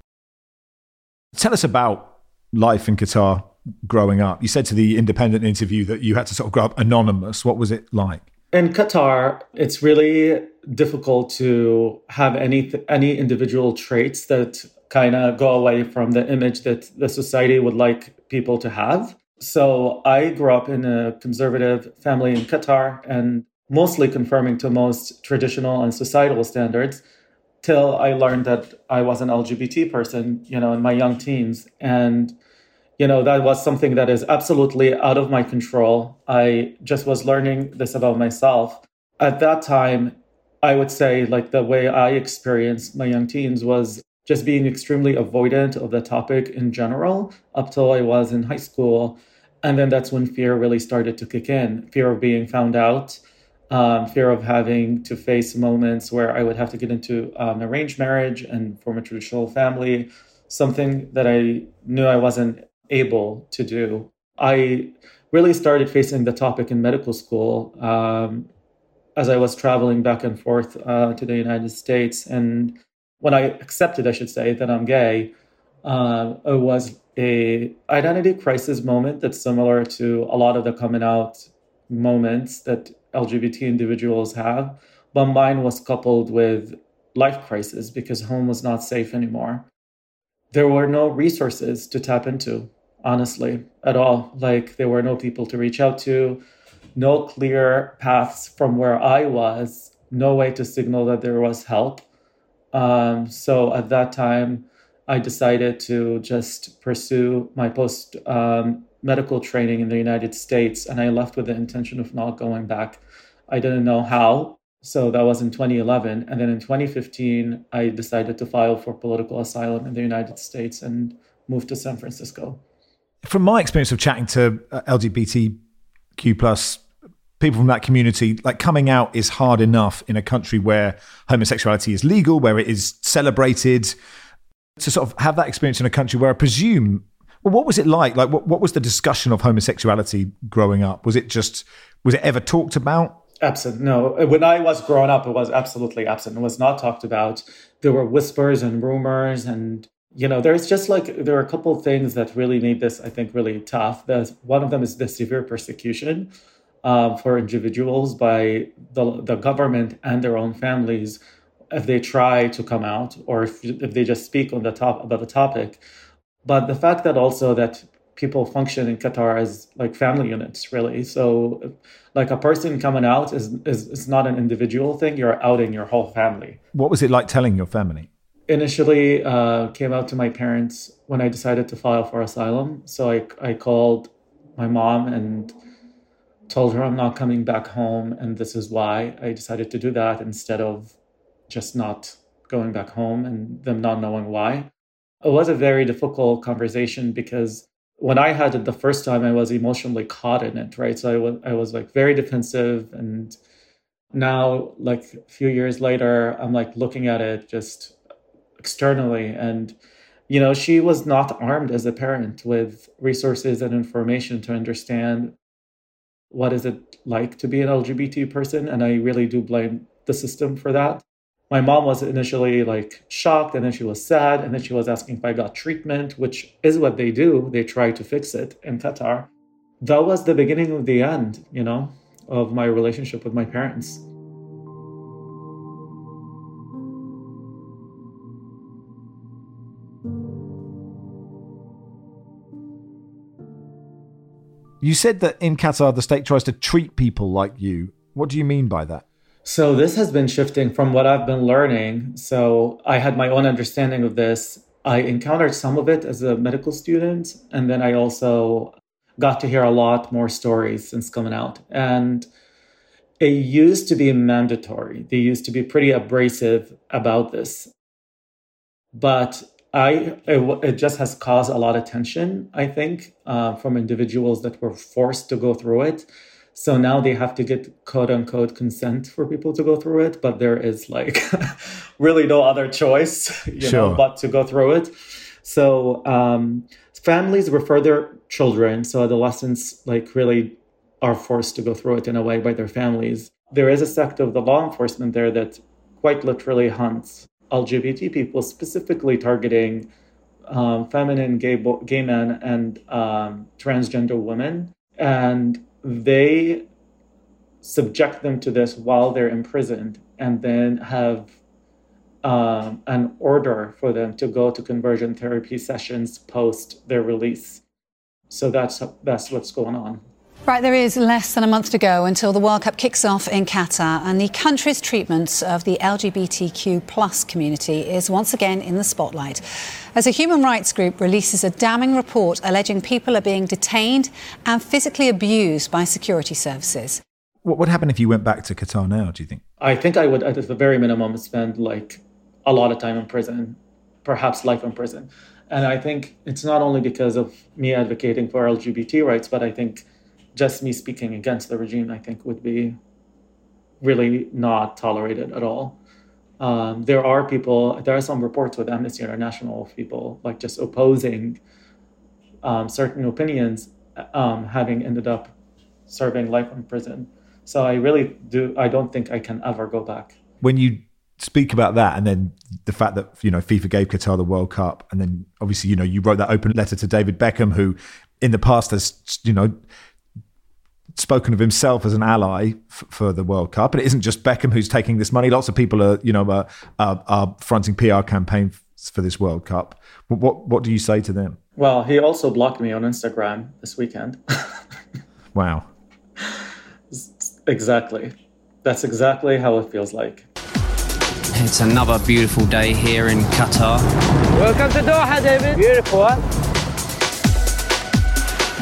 C: Tell us about life in Qatar growing up. You said to the Independent interview that you had to sort of grow up anonymous. What was it like?
J: In Qatar, it's really difficult to have any any individual traits that kind of go away from the image that the society would like people to have. So I grew up in a conservative family in Qatar and mostly conforming to most traditional and societal standards till I learned that I was an LGBT person, you know, in my young teens. And, you know, that was something that is absolutely out of my control. I just was learning this about myself. At that time, I would say, like, the way I experienced my young teens was just being extremely avoidant of the topic in general up till I was in high school. And then that's when fear really started to kick in fear of being found out, um, fear of having to face moments where I would have to get into um, arranged marriage and form a traditional family, something that I knew I wasn't able to do. I really started facing the topic in medical school um, as I was traveling back and forth uh, to the United States. And when I accepted, I should say, that I'm gay, uh, it was a identity crisis moment that's similar to a lot of the coming out moments that LGBT individuals have, but mine was coupled with life crisis because home was not safe anymore. There were no resources to tap into, honestly, at all. Like there were no people to reach out to, no clear paths from where I was, no way to signal that there was help. Um, so at that time, I decided to just pursue my post um, medical training in the United States, and I left with the intention of not going back. I didn't know how. So that was in 2011. And then in 2015, I decided to file for political asylum in the United States and moved to San Francisco.
C: From my experience of chatting to uh, LGBTQ plus people from that community, like coming out is hard enough in a country where homosexuality is legal, where it is celebrated. To sort of have that experience in a country where I presume well, what was it like? Like, what, what was the discussion of homosexuality growing up? Was it just, was it ever talked about?
J: Absent. No. When I was growing up, it was absolutely absent. It was not talked about. There were whispers and rumors and you know, there's just like there are a couple things that really made this, I think, really tough. There's, one of them is the severe persecution uh, for individuals by the the government and their own families if they try to come out or if, if they just speak on the top about the topic. But the fact that also that people function in Qatar as like family units, really. So, like a person coming out is is, is not an individual thing. You're outing your whole family.
C: What was it like telling your family?
J: Initially, uh, came out to my parents when I decided to file for asylum. So I I called my mom and told her I'm not coming back home, and this is why I decided to do that instead of just not going back home and them not knowing why. It was a very difficult conversation because when I had it the first time, I was emotionally caught in it, right? So I was I was like very defensive, and now like a few years later, I'm like looking at it just externally, and you know, she was not armed as a parent with resources and information to understand what is it like to be an LGBT person, and I really do blame the system for that my mom was initially like shocked and then she was sad and then she was asking if I got treatment, which is what they do. They try to fix it in Qatar. That was the beginning of the end, you know, of my relationship with my parents.
C: You said that in Qatar, the state tries to treat people like you. What do you mean by that?
J: So this has been shifting from what I've been learning. So I had my own understanding of this. I encountered some of it as a medical student, and then I also got to hear a lot more stories since coming out. And it used to be mandatory. They used to be pretty abrasive about this. But I it, it just has caused a lot of tension, I think, uh, from individuals that were forced to go through it so now they have to get quote unquote consent for people to go through it, but there is like [LAUGHS] really no other choice, you sure. know, but to go through it. So um, families refer their children, so adolescents like really are forced to go through it in a way by their families. There is a sect of the law enforcement there that quite literally hunts LGBT people, specifically targeting um, feminine gay, bo- gay men and um, transgender women. And they subject them to this while they're imprisoned and then have um, an order for them to go to conversion therapy sessions post their release. So that's that's what's going on.
K: Right, there is less than a month to go until the World Cup kicks off in Qatar, and the country's treatment of the LGBTQ plus community is once again in the spotlight. As a human rights group releases a damning report alleging people are being detained and physically abused by security services.
C: What would happen if you went back to Qatar now, do you think?
J: I think I would, at the very minimum, spend like a lot of time in prison, perhaps life in prison. And I think it's not only because of me advocating for LGBT rights, but I think just me speaking against the regime, I think, would be really not tolerated at all. Um, there are people, there are some reports with Amnesty International of people like just opposing um, certain opinions, um, having ended up serving life in prison. So I really do, I don't think I can ever go back.
C: When you speak about that and then the fact that you know FIFA gave Qatar the World Cup and then obviously you know you wrote that open letter to David Beckham who in the past has you know spoken of himself as an ally f- for the World Cup. And it isn't just Beckham who's taking this money. Lots of people are, you know, are, are, are fronting PR campaigns for this World Cup. What what do you say to them?
J: Well, he also blocked me on Instagram this weekend. [LAUGHS]
C: wow.
J: Exactly. That's exactly how it feels like.
L: It's another beautiful day here in Qatar.
M: Welcome to Doha, David. Beautiful, huh?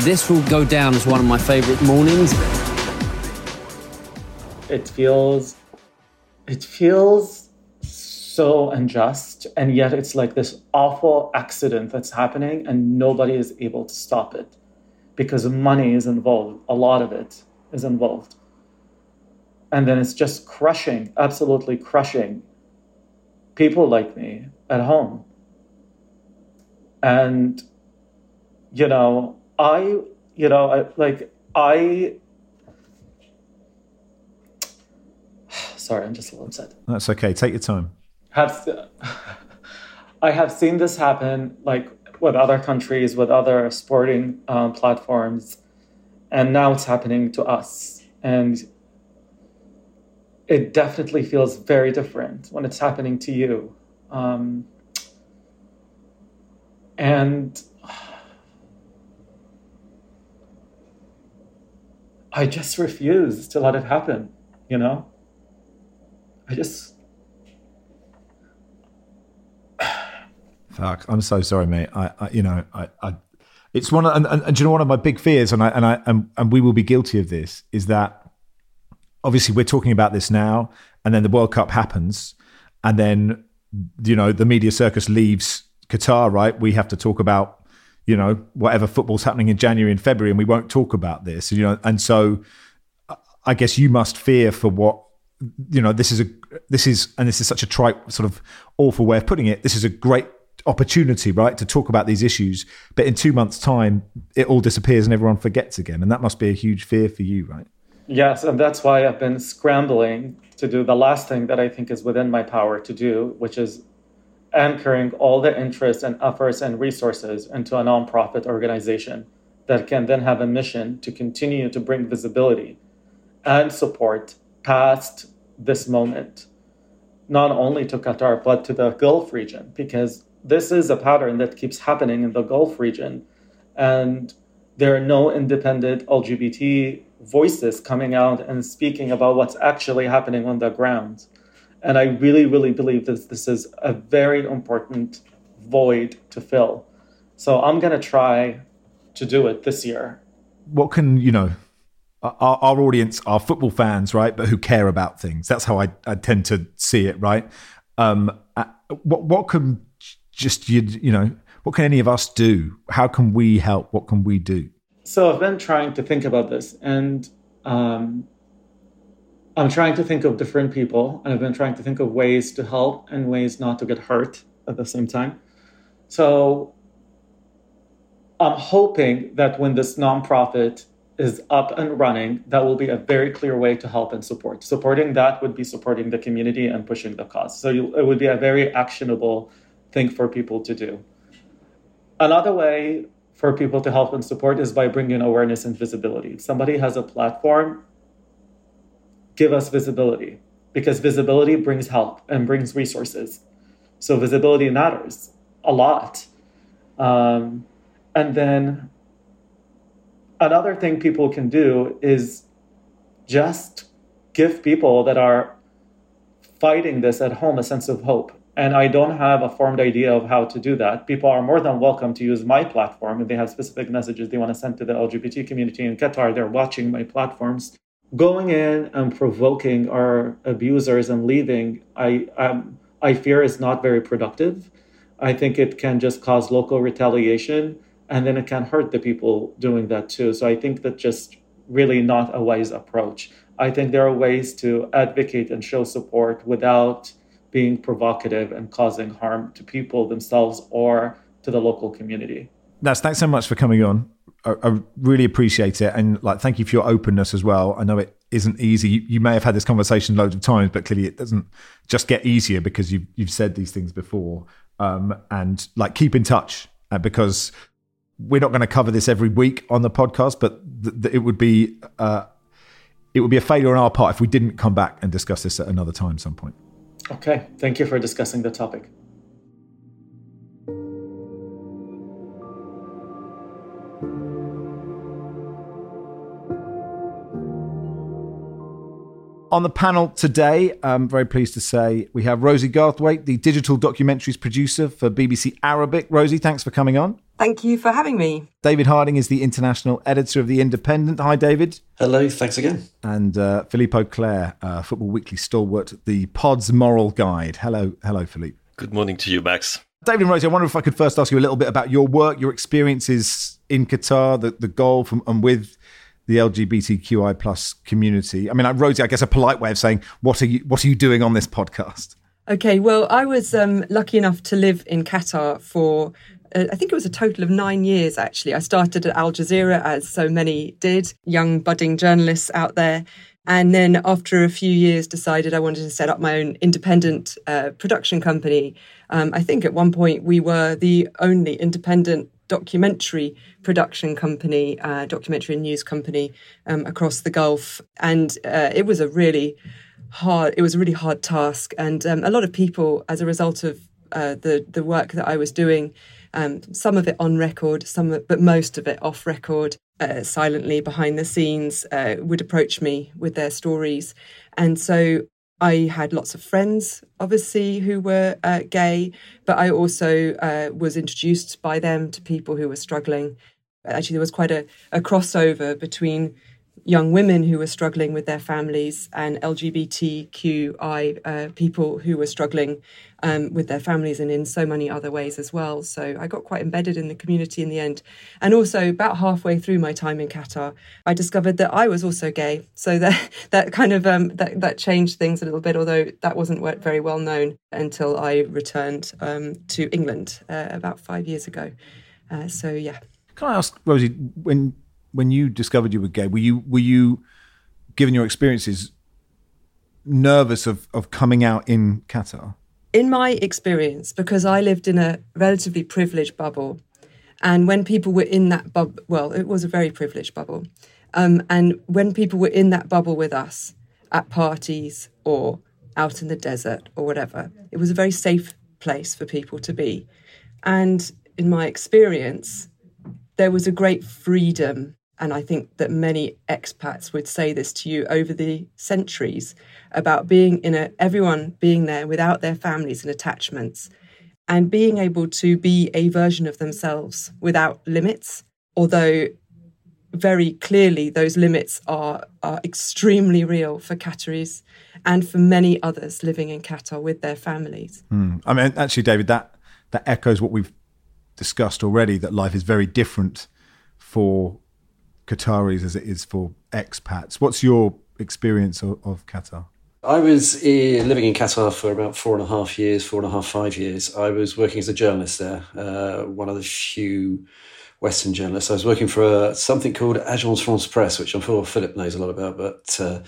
L: This will go down as one of my favourite mornings.
J: It feels, it feels so unjust, and yet it's like this awful accident that's happening, and nobody is able to stop it because money is involved. A lot of it is involved, and then it's just crushing, absolutely crushing people like me at home. And you know, I, you know, I, like I. [SIGHS] Sorry, I'm just a little upset.
C: That's okay. Take your time.
J: Have [LAUGHS] I have seen this happen, like with other countries, with other sporting um, platforms, and now it's happening to us, and it definitely feels very different when it's happening to you. Um, and I just refuse to let it happen, you know? I just.
C: Fuck! I'm so sorry, mate. I, I you know, I, I, it's one, of, and, and, and you know, one of my big fears, and I, and I, and, and we will be guilty of this, is that. Obviously, we're talking about this now, and then the World Cup happens, and then you know the media circus leaves Qatar, right? We have to talk about you know whatever football's happening in January and February, and we won't talk about this. You know, and so uh, I guess you must fear for what you know. This is a this is and this is such a trite sort of awful way of putting it. This is a great opportunity, right, to talk about these issues. But in two months' time, it all disappears and everyone forgets again, and that must be a huge fear for you, right?
J: Yes, and that's why I've been scrambling to do the last thing that I think is within my power to do, which is anchoring all the interests and efforts and resources into a nonprofit organization that can then have a mission to continue to bring visibility and support past this moment, not only to Qatar, but to the Gulf region, because this is a pattern that keeps happening in the Gulf region. And there are no independent LGBT voices coming out and speaking about what's actually happening on the ground. And I really, really believe that this is a very important void to fill. So I'm going to try to do it this year.
C: What can, you know, our, our audience are football fans, right? But who care about things. That's how I, I tend to see it, right? Um, uh, what, what can just, you, you know, what can any of us do? How can we help? What can we do?
J: So I've been trying to think about this, and um, I'm trying to think of different people, and I've been trying to think of ways to help and ways not to get hurt at the same time. So I'm hoping that when this nonprofit is up and running, that will be a very clear way to help and support. Supporting that would be supporting the community and pushing the cause. So you, it would be a very actionable thing for people to do. Another way for people to help and support is by bringing awareness and visibility. If somebody has a platform, give us visibility because visibility brings help and brings resources. So visibility matters a lot. Um, and then another thing people can do is just give people that are fighting this at home a sense of hope and I don't have a formed idea of how to do that. People are more than welcome to use my platform if they have specific messages they want to send to the LGBT community in Qatar. They're watching my platforms. Going in and provoking our abusers and leaving, I um, I fear is not very productive. I think it can just cause local retaliation, and then it can hurt the people doing that too. So I think that just really not a wise approach. I think there are ways to advocate and show support without being provocative and causing harm to people themselves or to the local community.
C: That's thanks so much for coming on. I, I, really appreciate it, and like thank you for your openness as well. I know it isn't easy. You, you, may have had this conversation loads of times, but clearly it doesn't just get easier because you've you've said these things before. Um, and like keep in touch uh, because we're not going to cover this every week on the podcast, but th- th- it would be uh, it would be a failure on our part if we didn't come back and discuss this at another time, some point.
J: Okay, thank you for discussing the topic.
C: On the panel today, I'm very pleased to say we have Rosie Garthwaite, the digital documentaries producer for BBC Arabic. Rosie, thanks for coming on.
N: Thank you for having me.
C: David Harding is the international editor of The Independent. Hi, David.
O: Hello, thanks again.
C: And uh, Philippe Auclair, uh, Football Weekly stalwart, the Pod's Moral Guide. Hello, hello, Philippe.
G: Good morning to you, Max.
C: David and Rosie, I wonder if I could first ask you a little bit about your work, your experiences in Qatar, the, the Gulf, and, and with the LGBTQI plus community. I mean, Rosie, I guess a polite way of saying what are you what are you doing on this podcast?
N: Okay, well, I was um, lucky enough to live in Qatar for uh, I think it was a total of nine years. Actually, I started at Al Jazeera, as so many did, young budding journalists out there. And then after a few years, decided I wanted to set up my own independent uh, production company. Um, I think at one point we were the only independent documentary production company, uh, documentary and news company um, across the Gulf, and uh, it was a really hard. It was a really hard task, and um, a lot of people, as a result of uh, the the work that I was doing, um, some of it on record, some but most of it off record, uh, silently behind the scenes, uh, would approach me with their stories, and so I had lots of friends, obviously, who were uh, gay, but I also uh, was introduced by them to people who were struggling. Actually, there was quite a, a crossover between young women who were struggling with their families and LGBTQI uh, people who were struggling um, with their families and in so many other ways as well. So I got quite embedded in the community in the end. And also, about halfway through my time in Qatar, I discovered that I was also gay. So [LAUGHS] that that kind of um, that that changed things a little bit. Although that wasn't very well known until I returned um, to England uh, about five years ago. Uh, so yeah.
C: Can I ask Rosie when when you discovered you were gay, were you were you, given your experiences, nervous of of coming out in Qatar?
N: In my experience, because I lived in a relatively privileged bubble, and when people were in that bubble, well, it was a very privileged bubble, um, and when people were in that bubble with us at parties or out in the desert or whatever, it was a very safe place for people to be. And in my experience, there was a great freedom and I think that many expats would say this to you over the centuries about being in a everyone being there without their families and attachments and being able to be a version of themselves without limits although very clearly those limits are are extremely real for Qataris and for many others living in Qatar with their families.
C: Hmm. I mean actually David that that echoes what we've discussed already that life is very different for Qataris as it is for expats. What's your experience of, of Qatar?
O: I was uh, living in Qatar for about four and a half years, four and a half, five years. I was working as a journalist there, uh, one of the few Western journalists. I was working for a, something called Agence France Presse, which I'm sure Philip knows a lot about. But uh,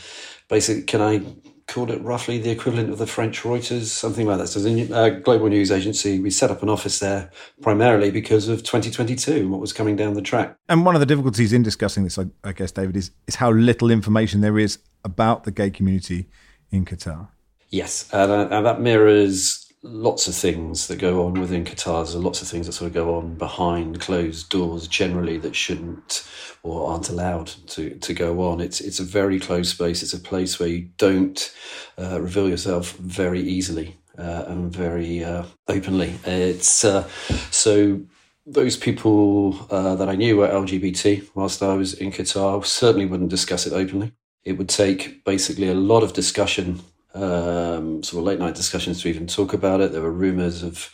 O: basically, can I called it roughly the equivalent of the French Reuters, something like that. So a global news agency. We set up an office there primarily because of 2022 and what was coming down the track.
C: And one of the difficulties in discussing this, I, I guess, David, is, is how little information there is about the gay community in Qatar.
O: Yes, uh, and that mirrors lots of things that go on within Qatar. There's lots of things that sort of go on behind closed doors generally that shouldn't or aren't allowed to, to go on. It's it's a very closed space. It's a place where you don't uh, reveal yourself very easily uh, and very uh, openly. It's uh, so those people uh, that I knew were LGBT whilst I was in Qatar certainly wouldn't discuss it openly. It would take basically a lot of discussion um, sort of late night discussions to even talk about it. There were rumors of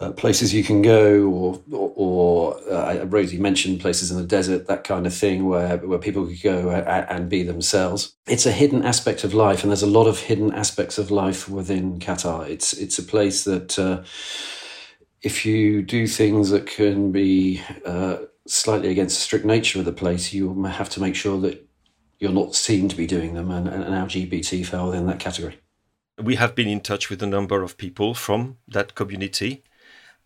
O: uh, places you can go, or or, or uh, Rosie mentioned places in the desert, that kind of thing, where where people could go and be themselves. It's a hidden aspect of life, and there's a lot of hidden aspects of life within Qatar. It's it's a place that. Uh, if you do things that can be uh, slightly against the strict nature of the place, you have to make sure that you're not seen to be doing them, and, and LGBT fell within that category.
G: We have been in touch with a number of people from that community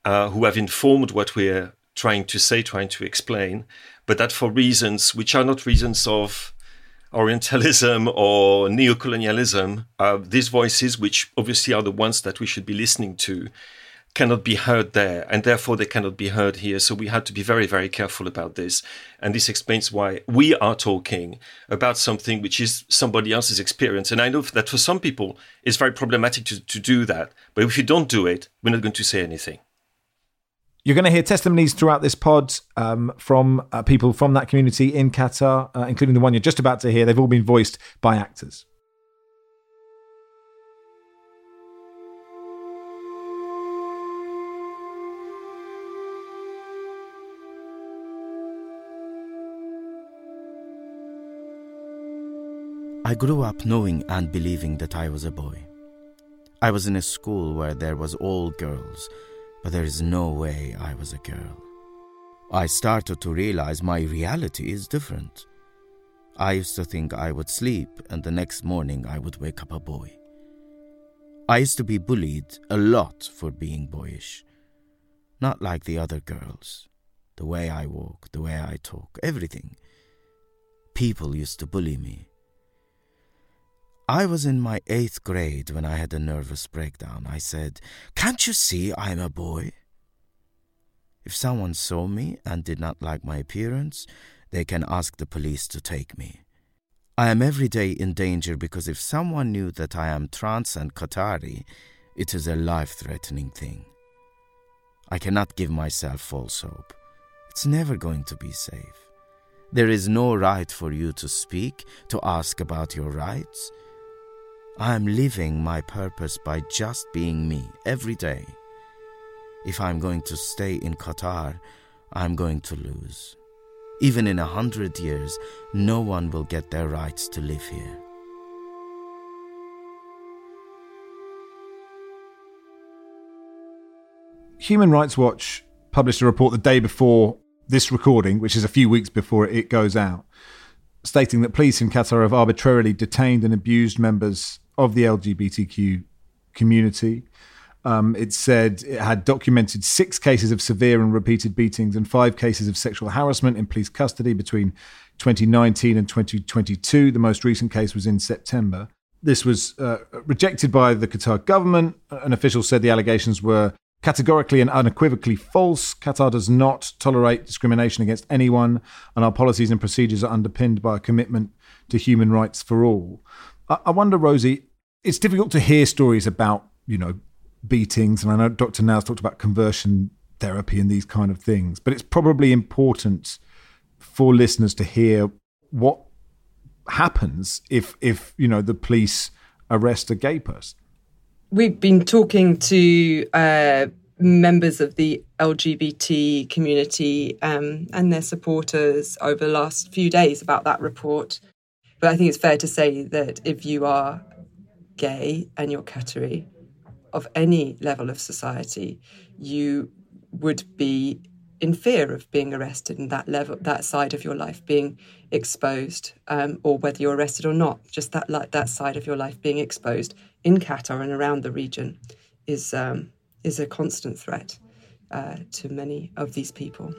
G: uh, who have informed what we're trying to say, trying to explain, but that for reasons which are not reasons of Orientalism or neocolonialism, uh, these voices, which obviously are the ones that we should be listening to, cannot be heard there, and therefore they cannot be heard here. So we had to be very, very careful about this. And this explains why we are talking about something which is somebody else's experience. And I know that for some people, it's very problematic to, to do that. But if you don't do it, we're not going to say anything.
C: You're going to hear testimonies throughout this pod um, from uh, people from that community in Qatar, uh, including the one you're just about to hear. They've all been voiced by actors.
P: I grew up knowing and believing that I was a boy. I was in a school where there was all girls, but there is no way I was a girl. I started to realize my reality is different. I used to think I would sleep and the next morning I would wake up a boy. I used to be bullied a lot for being boyish. Not like the other girls. The way I walk, the way I talk, everything. People used to bully me. I was in my eighth grade when I had a nervous breakdown. I said, Can't you see I'm a boy? If someone saw me and did not like my appearance, they can ask the police to take me. I am every day in danger because if someone knew that I am trans and Qatari, it is a life threatening thing. I cannot give myself false hope. It's never going to be safe. There is no right for you to speak, to ask about your rights. I am living my purpose by just being me every day. If I'm going to stay in Qatar, I'm going to lose. Even in a hundred years, no one will get their rights to live here.
C: Human Rights Watch published a report the day before this recording, which is a few weeks before it goes out, stating that police in Qatar have arbitrarily detained and abused members of the LGBTQ community. Um, it said it had documented six cases of severe and repeated beatings and five cases of sexual harassment in police custody between 2019 and 2022. The most recent case was in September. This was uh, rejected by the Qatar government. An official said the allegations were categorically and unequivocally false. Qatar does not tolerate discrimination against anyone, and our policies and procedures are underpinned by a commitment to human rights for all. I, wonder, Rosie, it's difficult to hear stories about, you know, beatings, and I know Dr. Naz talked about conversion therapy and these kind of things, but it's probably important for listeners to hear what happens if, if you know, the police arrest a gay person
N: we've been talking to uh, members of the LGBT community um, and their supporters over the last few days about that report. But I think it's fair to say that if you are gay and you're Qatari of any level of society, you would be in fear of being arrested and that level, that side of your life being exposed, um, or whether you're arrested or not, just that like that side of your life being exposed in Qatar and around the region is um, is a constant threat uh, to many of these people.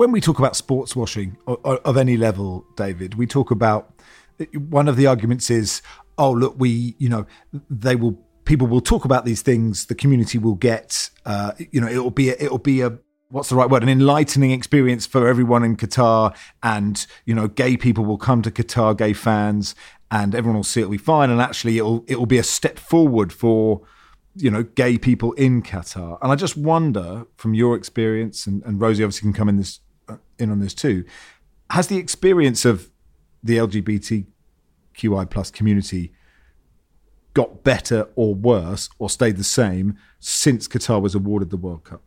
C: When we talk about sports washing of any level, David, we talk about one of the arguments is, oh, look, we, you know, they will, people will talk about these things. The community will get, uh, you know, it'll be, a, it'll be a, what's the right word? An enlightening experience for everyone in Qatar, and you know, gay people will come to Qatar, gay fans, and everyone will see it'll be fine. And actually, it'll it'll be a step forward for you know gay people in Qatar. And I just wonder, from your experience, and, and Rosie obviously can come in this in on this too, has the experience of the LGBTQI plus community got better or worse or stayed the same since Qatar was awarded the World Cup?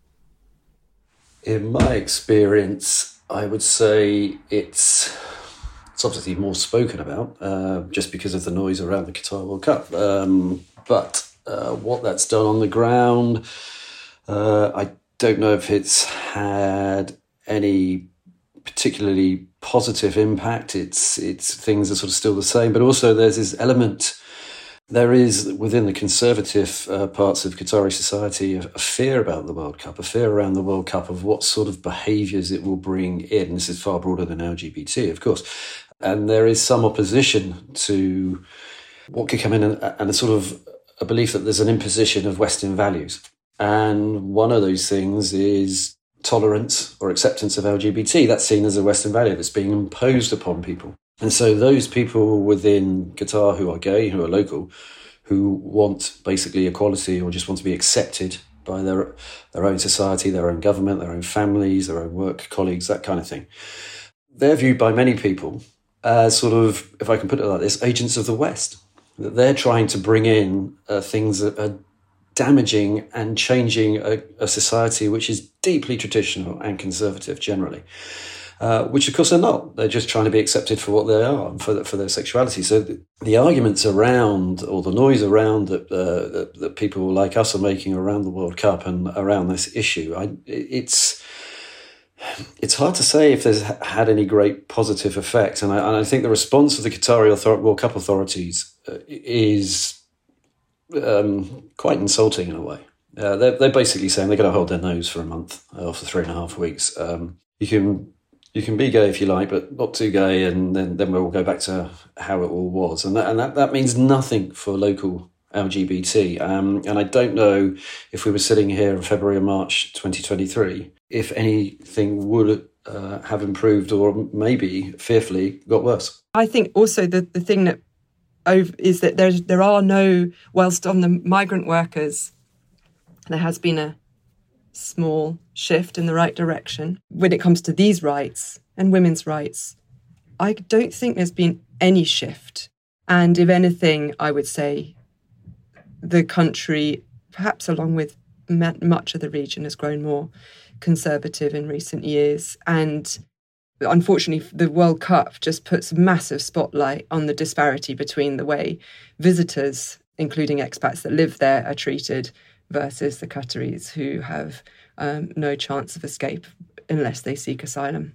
O: In my experience, I would say it's it's obviously more spoken about uh, just because of the noise around the Qatar World Cup. Um, but uh, what that's done on the ground. Uh, I don't know if it's had any particularly positive impact. It's it's things are sort of still the same, but also there's this element. There is within the conservative uh, parts of Qatari society a, a, fear about the World Cup, a fear around the World Cup of what sort of behaviours it will bring in. This is far broader than LGBT, of course, and there is some opposition to what could come in and, and a sort of a belief that there's an imposition of Western values. And one of those things is tolerance or acceptance of LGBT. That's seen as a Western value that's being imposed upon people. And so those people within Qatar who are gay, who are local, who want basically equality or just want to be accepted by their their own society, their own government, their own families, their own work colleagues, that kind of thing. They're viewed by many people as sort of, if I can put it like this, agents of the West that they're trying to bring in uh, things that are damaging and changing a, a, society which is deeply traditional and conservative generally. Uh, which of course they're not. They're just trying to be accepted for what they are for for their sexuality. So the, the arguments around or the noise around that, uh, that, that people like us are making around the World Cup and around this issue, I, it's it's hard to say if there's had any great positive effect. And I, and I think the response of the Qatari Author- World Cup authorities uh, is um, quite insulting in a way. Uh, they're, they're basically saying they're going to hold their nose for a month uh, or for three and a half weeks. Um, you can you can be gay if you like, but not too gay, and then, then we'll go back to how it all was. And that, and that, that means nothing for local LGBT. Um, and I don't know if we were sitting here in February or March 2023, if anything would uh, have improved or maybe fearfully got worse.
N: I think also the, the thing that is that there, there are no, whilst on the migrant workers, there has been a small shift in the right direction when it comes to these rights and women's rights. I don't think there's been any shift. And if anything, I would say the country, perhaps along with much of the region, has grown more conservative in recent years. And unfortunately, the World Cup just puts massive spotlight on the disparity between the way visitors, including expats that live there, are treated versus the Qataris who have um, no chance of escape unless they seek asylum.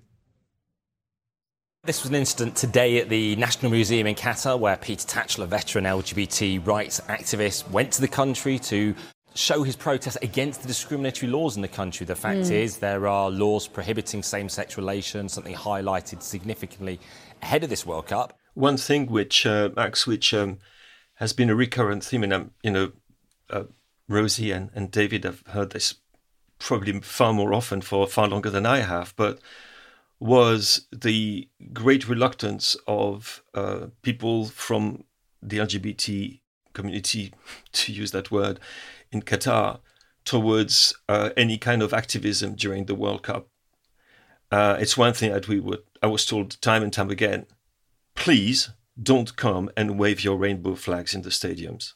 Q: This was an incident today at the National Museum in Qatar where Peter Tatchell, a veteran LGBT rights activist, went to the country to show his protest against the discriminatory laws in the country. The fact mm. is, there are laws prohibiting same sex relations, something highlighted significantly ahead of this World Cup.
G: One thing which, uh, Max, which um, has been a recurrent theme, and um, you know, uh, Rosie and, and David have heard this probably far more often for far longer than I have, but was the great reluctance of uh, people from the LGBT community, [LAUGHS] to use that word, in Qatar towards uh, any kind of activism during the World Cup. Uh, it's one thing that we would, I was told time and time again, please don't come and wave your rainbow flags in the stadiums.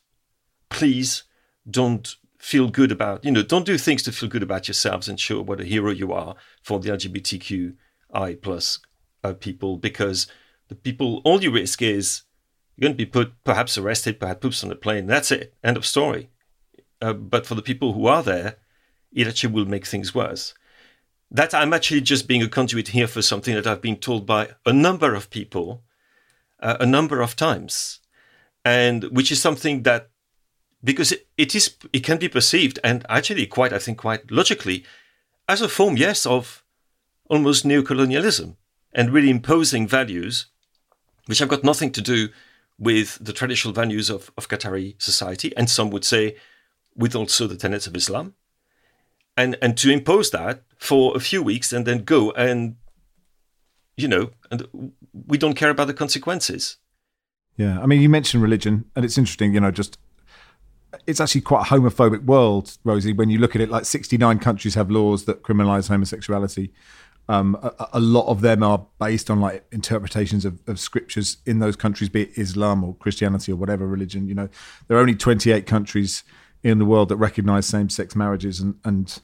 G: Please don't feel good about, you know, don't do things to feel good about yourselves and show what a hero you are for the LGBTQI plus uh, people because the people, all you risk is you're going to be put, perhaps arrested, perhaps poops on a plane. That's it. End of story. Uh, but for the people who are there, it actually will make things worse. That I'm actually just being a conduit here for something that I've been told by a number of people uh, a number of times, and which is something that because it, it is it can be perceived and actually quite I think quite logically as a form yes of almost neocolonialism and really imposing values which have got nothing to do with the traditional values of, of Qatari society, and some would say with also the tenets of Islam. And and to impose that for a few weeks and then go and you know, and we don't care about the consequences.
C: Yeah. I mean you mentioned religion and it's interesting, you know, just it's actually quite a homophobic world, Rosie, when you look at it like 69 countries have laws that criminalize homosexuality. Um, a, a, lot of them are based on like interpretations of, of, scriptures in those countries, be it Islam or Christianity or whatever religion. You know, there are only 28 countries in the world that recognize same-sex marriages, and, and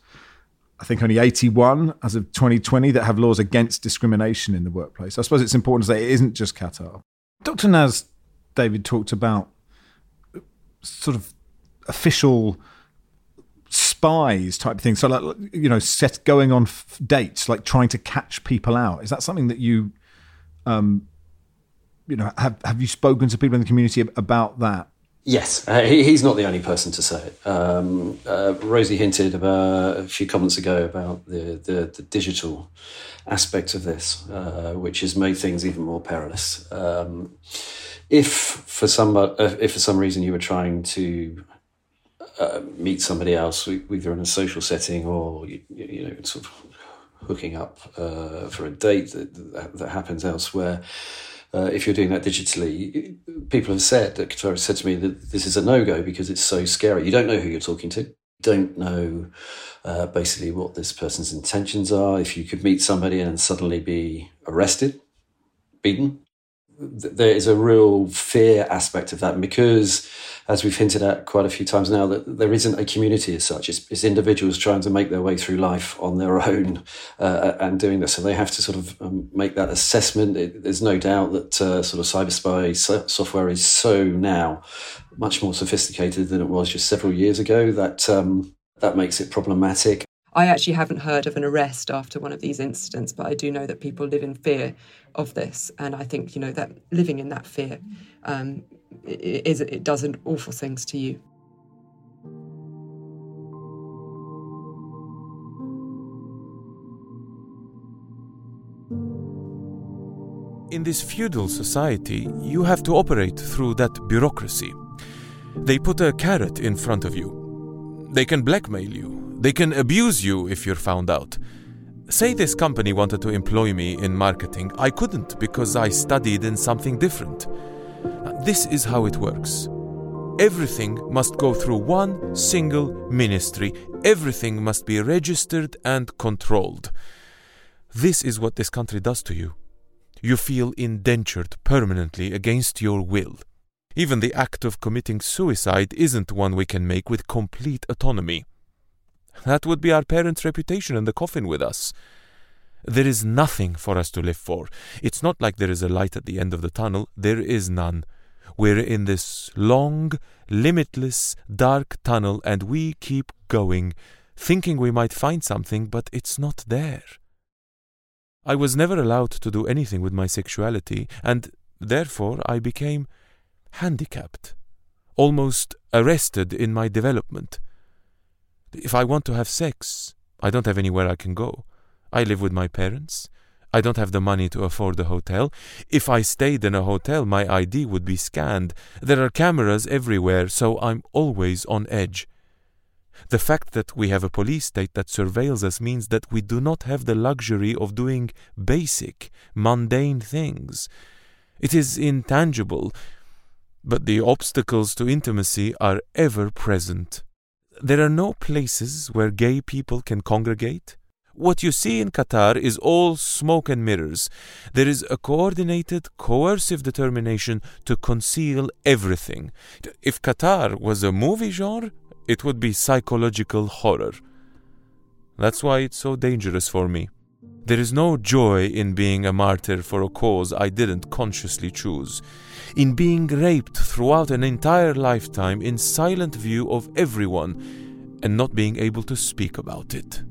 C: I think only 81 as of 2020 that have laws against discrimination in the workplace. I suppose it's important to say it isn't just Qatar. Dr. Naz, David talked about sort of official spies type of thing. So, like, you know, set going on f- dates, like trying to catch people out. Is that something that you, um, you know, have have you spoken to people in the community about that?
O: Yes, uh, he, he's not the only person to say it. Um, uh, Rosie hinted about a few comments ago about the, the, the digital aspect of this, uh, which has made things even more perilous. Um, if for some uh, if for some reason you were trying to uh, meet somebody else, either in a social setting or you, you know, sort of hooking up uh, for a date that, that happens elsewhere. Uh, if you're doing that digitally, people have said that Qatar has said to me that this is a no go because it's so scary. You don't know who you're talking to. Don't know uh, basically what this person's intentions are. If you could meet somebody and suddenly be arrested, beaten, there is a real fear aspect of that and because as we've hinted at quite a few times now that there isn't a community as such. It's, it's individuals trying to make their way through life on their [LAUGHS] own uh, and doing this. So they have to sort of um, make that assessment. It, there's no doubt that uh, sort of cyber spy software is so now much more sophisticated than it was just several years ago that um, that makes it problematic.
N: I actually haven't heard of an arrest after one of these incidents, but I do know that people live in fear of this, and I think you know that living in that fear um, is it does awful things to you.
R: In this feudal society, you have to operate through that bureaucracy. They put a carrot in front of you. They can blackmail you. They can abuse you if you're found out. Say this company wanted to employ me in marketing. I couldn't because I studied in something different. This is how it works. Everything must go through one single ministry. Everything must be registered and controlled. This is what this country does to you. You feel indentured permanently against your will. Even the act of committing suicide isn't one we can make with complete autonomy. That would be our parents' reputation in the coffin with us. There is nothing for us to live for. It's not like there is a light at the end of the tunnel. There is none. We're in this long, limitless, dark tunnel, and we keep going, thinking we might find something, but it's not there. I was never allowed to do anything with my sexuality, and therefore I became handicapped, almost arrested in my development. If I want to have sex, I don't have anywhere I can go. I live with my parents. I don't have the money to afford a hotel. If I stayed in a hotel, my ID would be scanned. There are cameras everywhere, so I'm always on edge. The fact that we have a police state that surveils us means that we do not have the luxury of doing basic, mundane things. It is intangible, but the obstacles to intimacy are ever present. There are no places where gay people can congregate. What you see in Qatar is all smoke and mirrors. There is a coordinated, coercive determination to conceal everything. If Qatar was a movie genre, it would be psychological horror. That's why it's so dangerous for me. There is no joy in being a martyr for a cause I didn't consciously choose, in being raped throughout an entire lifetime in silent view of everyone and not being able to speak about it.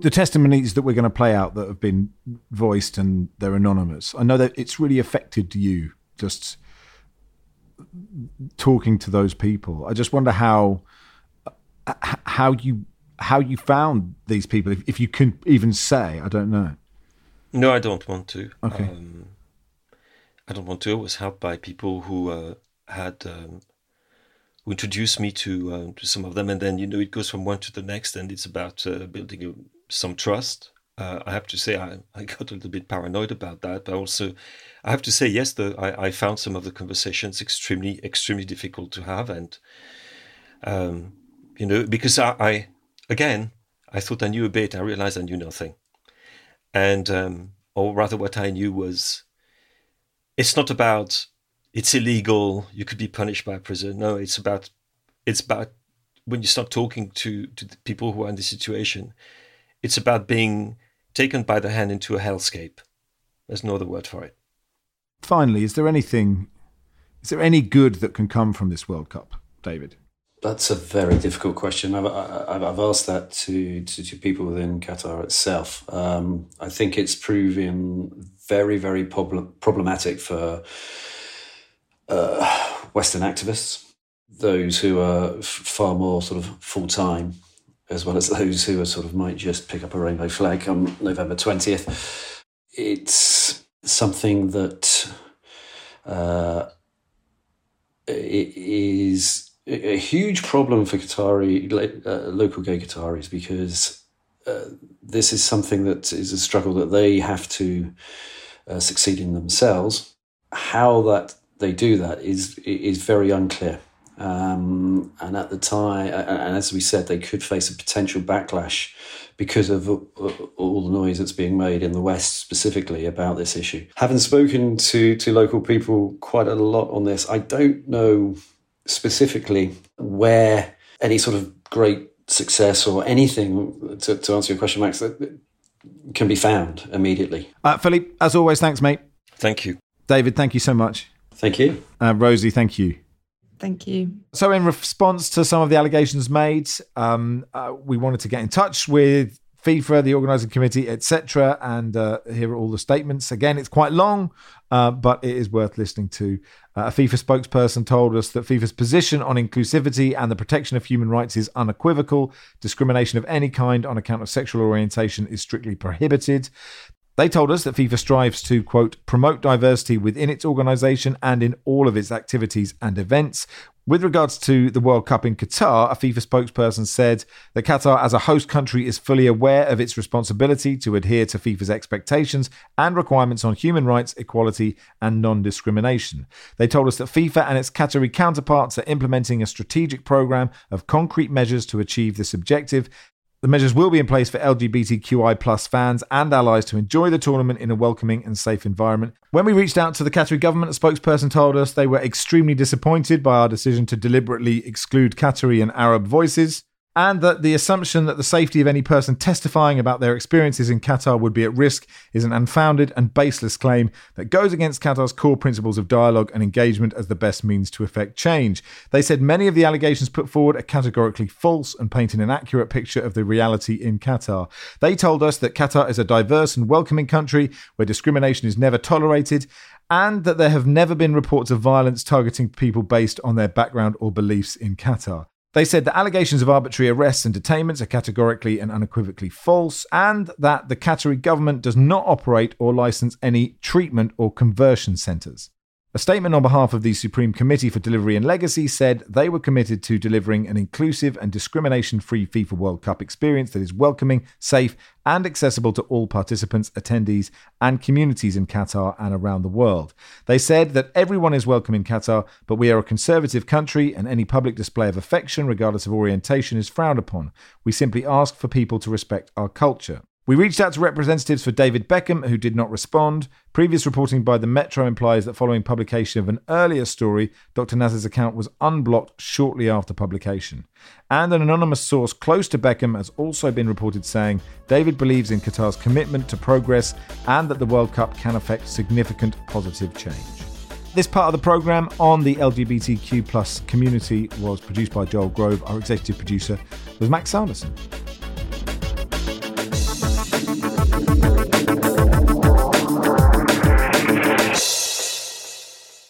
C: The testimonies that we're going to play out that have been voiced and they're anonymous. I know that it's really affected you just talking to those people. I just wonder how how you how you found these people, if, if you can even say. I don't know.
G: No, I don't want to.
C: Okay.
G: Um, I don't want to. I was helped by people who uh, had um, who introduced me to uh, to some of them, and then you know it goes from one to the next, and it's about uh, building a some trust. Uh, I have to say I, I got a little bit paranoid about that, but also I have to say yes, the, I, I found some of the conversations extremely extremely difficult to have, and um, you know because I, I, again I thought I knew a bit, I realized I knew nothing, and um, or rather what I knew was it's not about it's illegal, you could be punished by prison. No, it's about it's about when you start talking to to the people who are in this situation it's about being taken by the hand into a hellscape. There's no other word for it.
C: Finally, is there anything, is there any good that can come from this World Cup, David?
O: That's a very difficult question. I've, I've asked that to, to, to, people within Qatar itself. Um, I think it's proven very, very prob- problematic for uh, Western activists, those who are f- far more sort of full time as well as those who are sort of might just pick up a rainbow flag on November 20th. It's something that uh, a huge problem for Qatari, uh, local gay Qataris, because uh, this is something that is a struggle that they have to uh, succeed in themselves. How that they do that is is very unclear. Um, and at the time, and as we said, they could face a potential backlash because of all the noise that's being made in the West specifically about this issue. Having spoken to, to local people quite a lot on this, I don't know specifically where any sort of great success or anything to, to answer your question, Max, that can be found immediately.
C: Uh, Philippe, as always, thanks, mate.
G: Thank you.
C: David, thank you so much.
O: Thank you.
C: Uh, Rosie, thank you.
N: Thank you.
C: So, in response to some of the allegations made, um, uh, we wanted to get in touch with FIFA, the organising committee, etc. And uh, here are all the statements. Again, it's quite long, uh, but it is worth listening to. Uh, a FIFA spokesperson told us that FIFA's position on inclusivity and the protection of human rights is unequivocal. Discrimination of any kind on account of sexual orientation is strictly prohibited. They told us that FIFA strives to, quote, promote diversity within its organisation and in all of its activities and events. With regards to the World Cup in Qatar, a FIFA spokesperson said that Qatar, as a host country, is fully aware of its responsibility to adhere to FIFA's expectations and requirements on human rights, equality, and non discrimination. They told us that FIFA and its Qatari counterparts are implementing a strategic program of concrete measures to achieve this objective the measures will be in place for LGBTQI plus fans and allies to enjoy the tournament in a welcoming and safe environment. When we reached out to the Qatari government, a spokesperson told us they were extremely disappointed by our decision to deliberately exclude Qatari and Arab voices and that the assumption that the safety of any person testifying about their experiences in Qatar would be at risk is an unfounded and baseless claim that goes against Qatar's core principles of dialogue and engagement as the best means to effect change. They said many of the allegations put forward are categorically false and paint an inaccurate picture of the reality in Qatar. They told us that Qatar is a diverse and welcoming country where discrimination is never tolerated and that there have never been reports of violence targeting people based on their background or beliefs in Qatar. They said that allegations of arbitrary arrests and detainments are categorically and unequivocally false, and that the Qatari government does not operate or license any treatment or conversion centres. A statement on behalf of the Supreme Committee for Delivery and Legacy said they were committed to delivering an inclusive and discrimination free FIFA World Cup experience that is welcoming, safe, and accessible to all participants, attendees, and communities in Qatar and around the world. They said that everyone is welcome in Qatar, but we are a conservative country and any public display of affection, regardless of orientation, is frowned upon. We simply ask for people to respect our culture. We reached out to representatives for David Beckham, who did not respond. Previous reporting by the Metro implies that following publication of an earlier story, Dr. Naz's account was unblocked shortly after publication. And an anonymous source close to Beckham has also been reported saying David believes in Qatar's commitment to progress and that the World Cup can affect significant positive change. This part of the programme on the LGBTQ plus community was produced by Joel Grove. Our executive producer was Max Sanderson.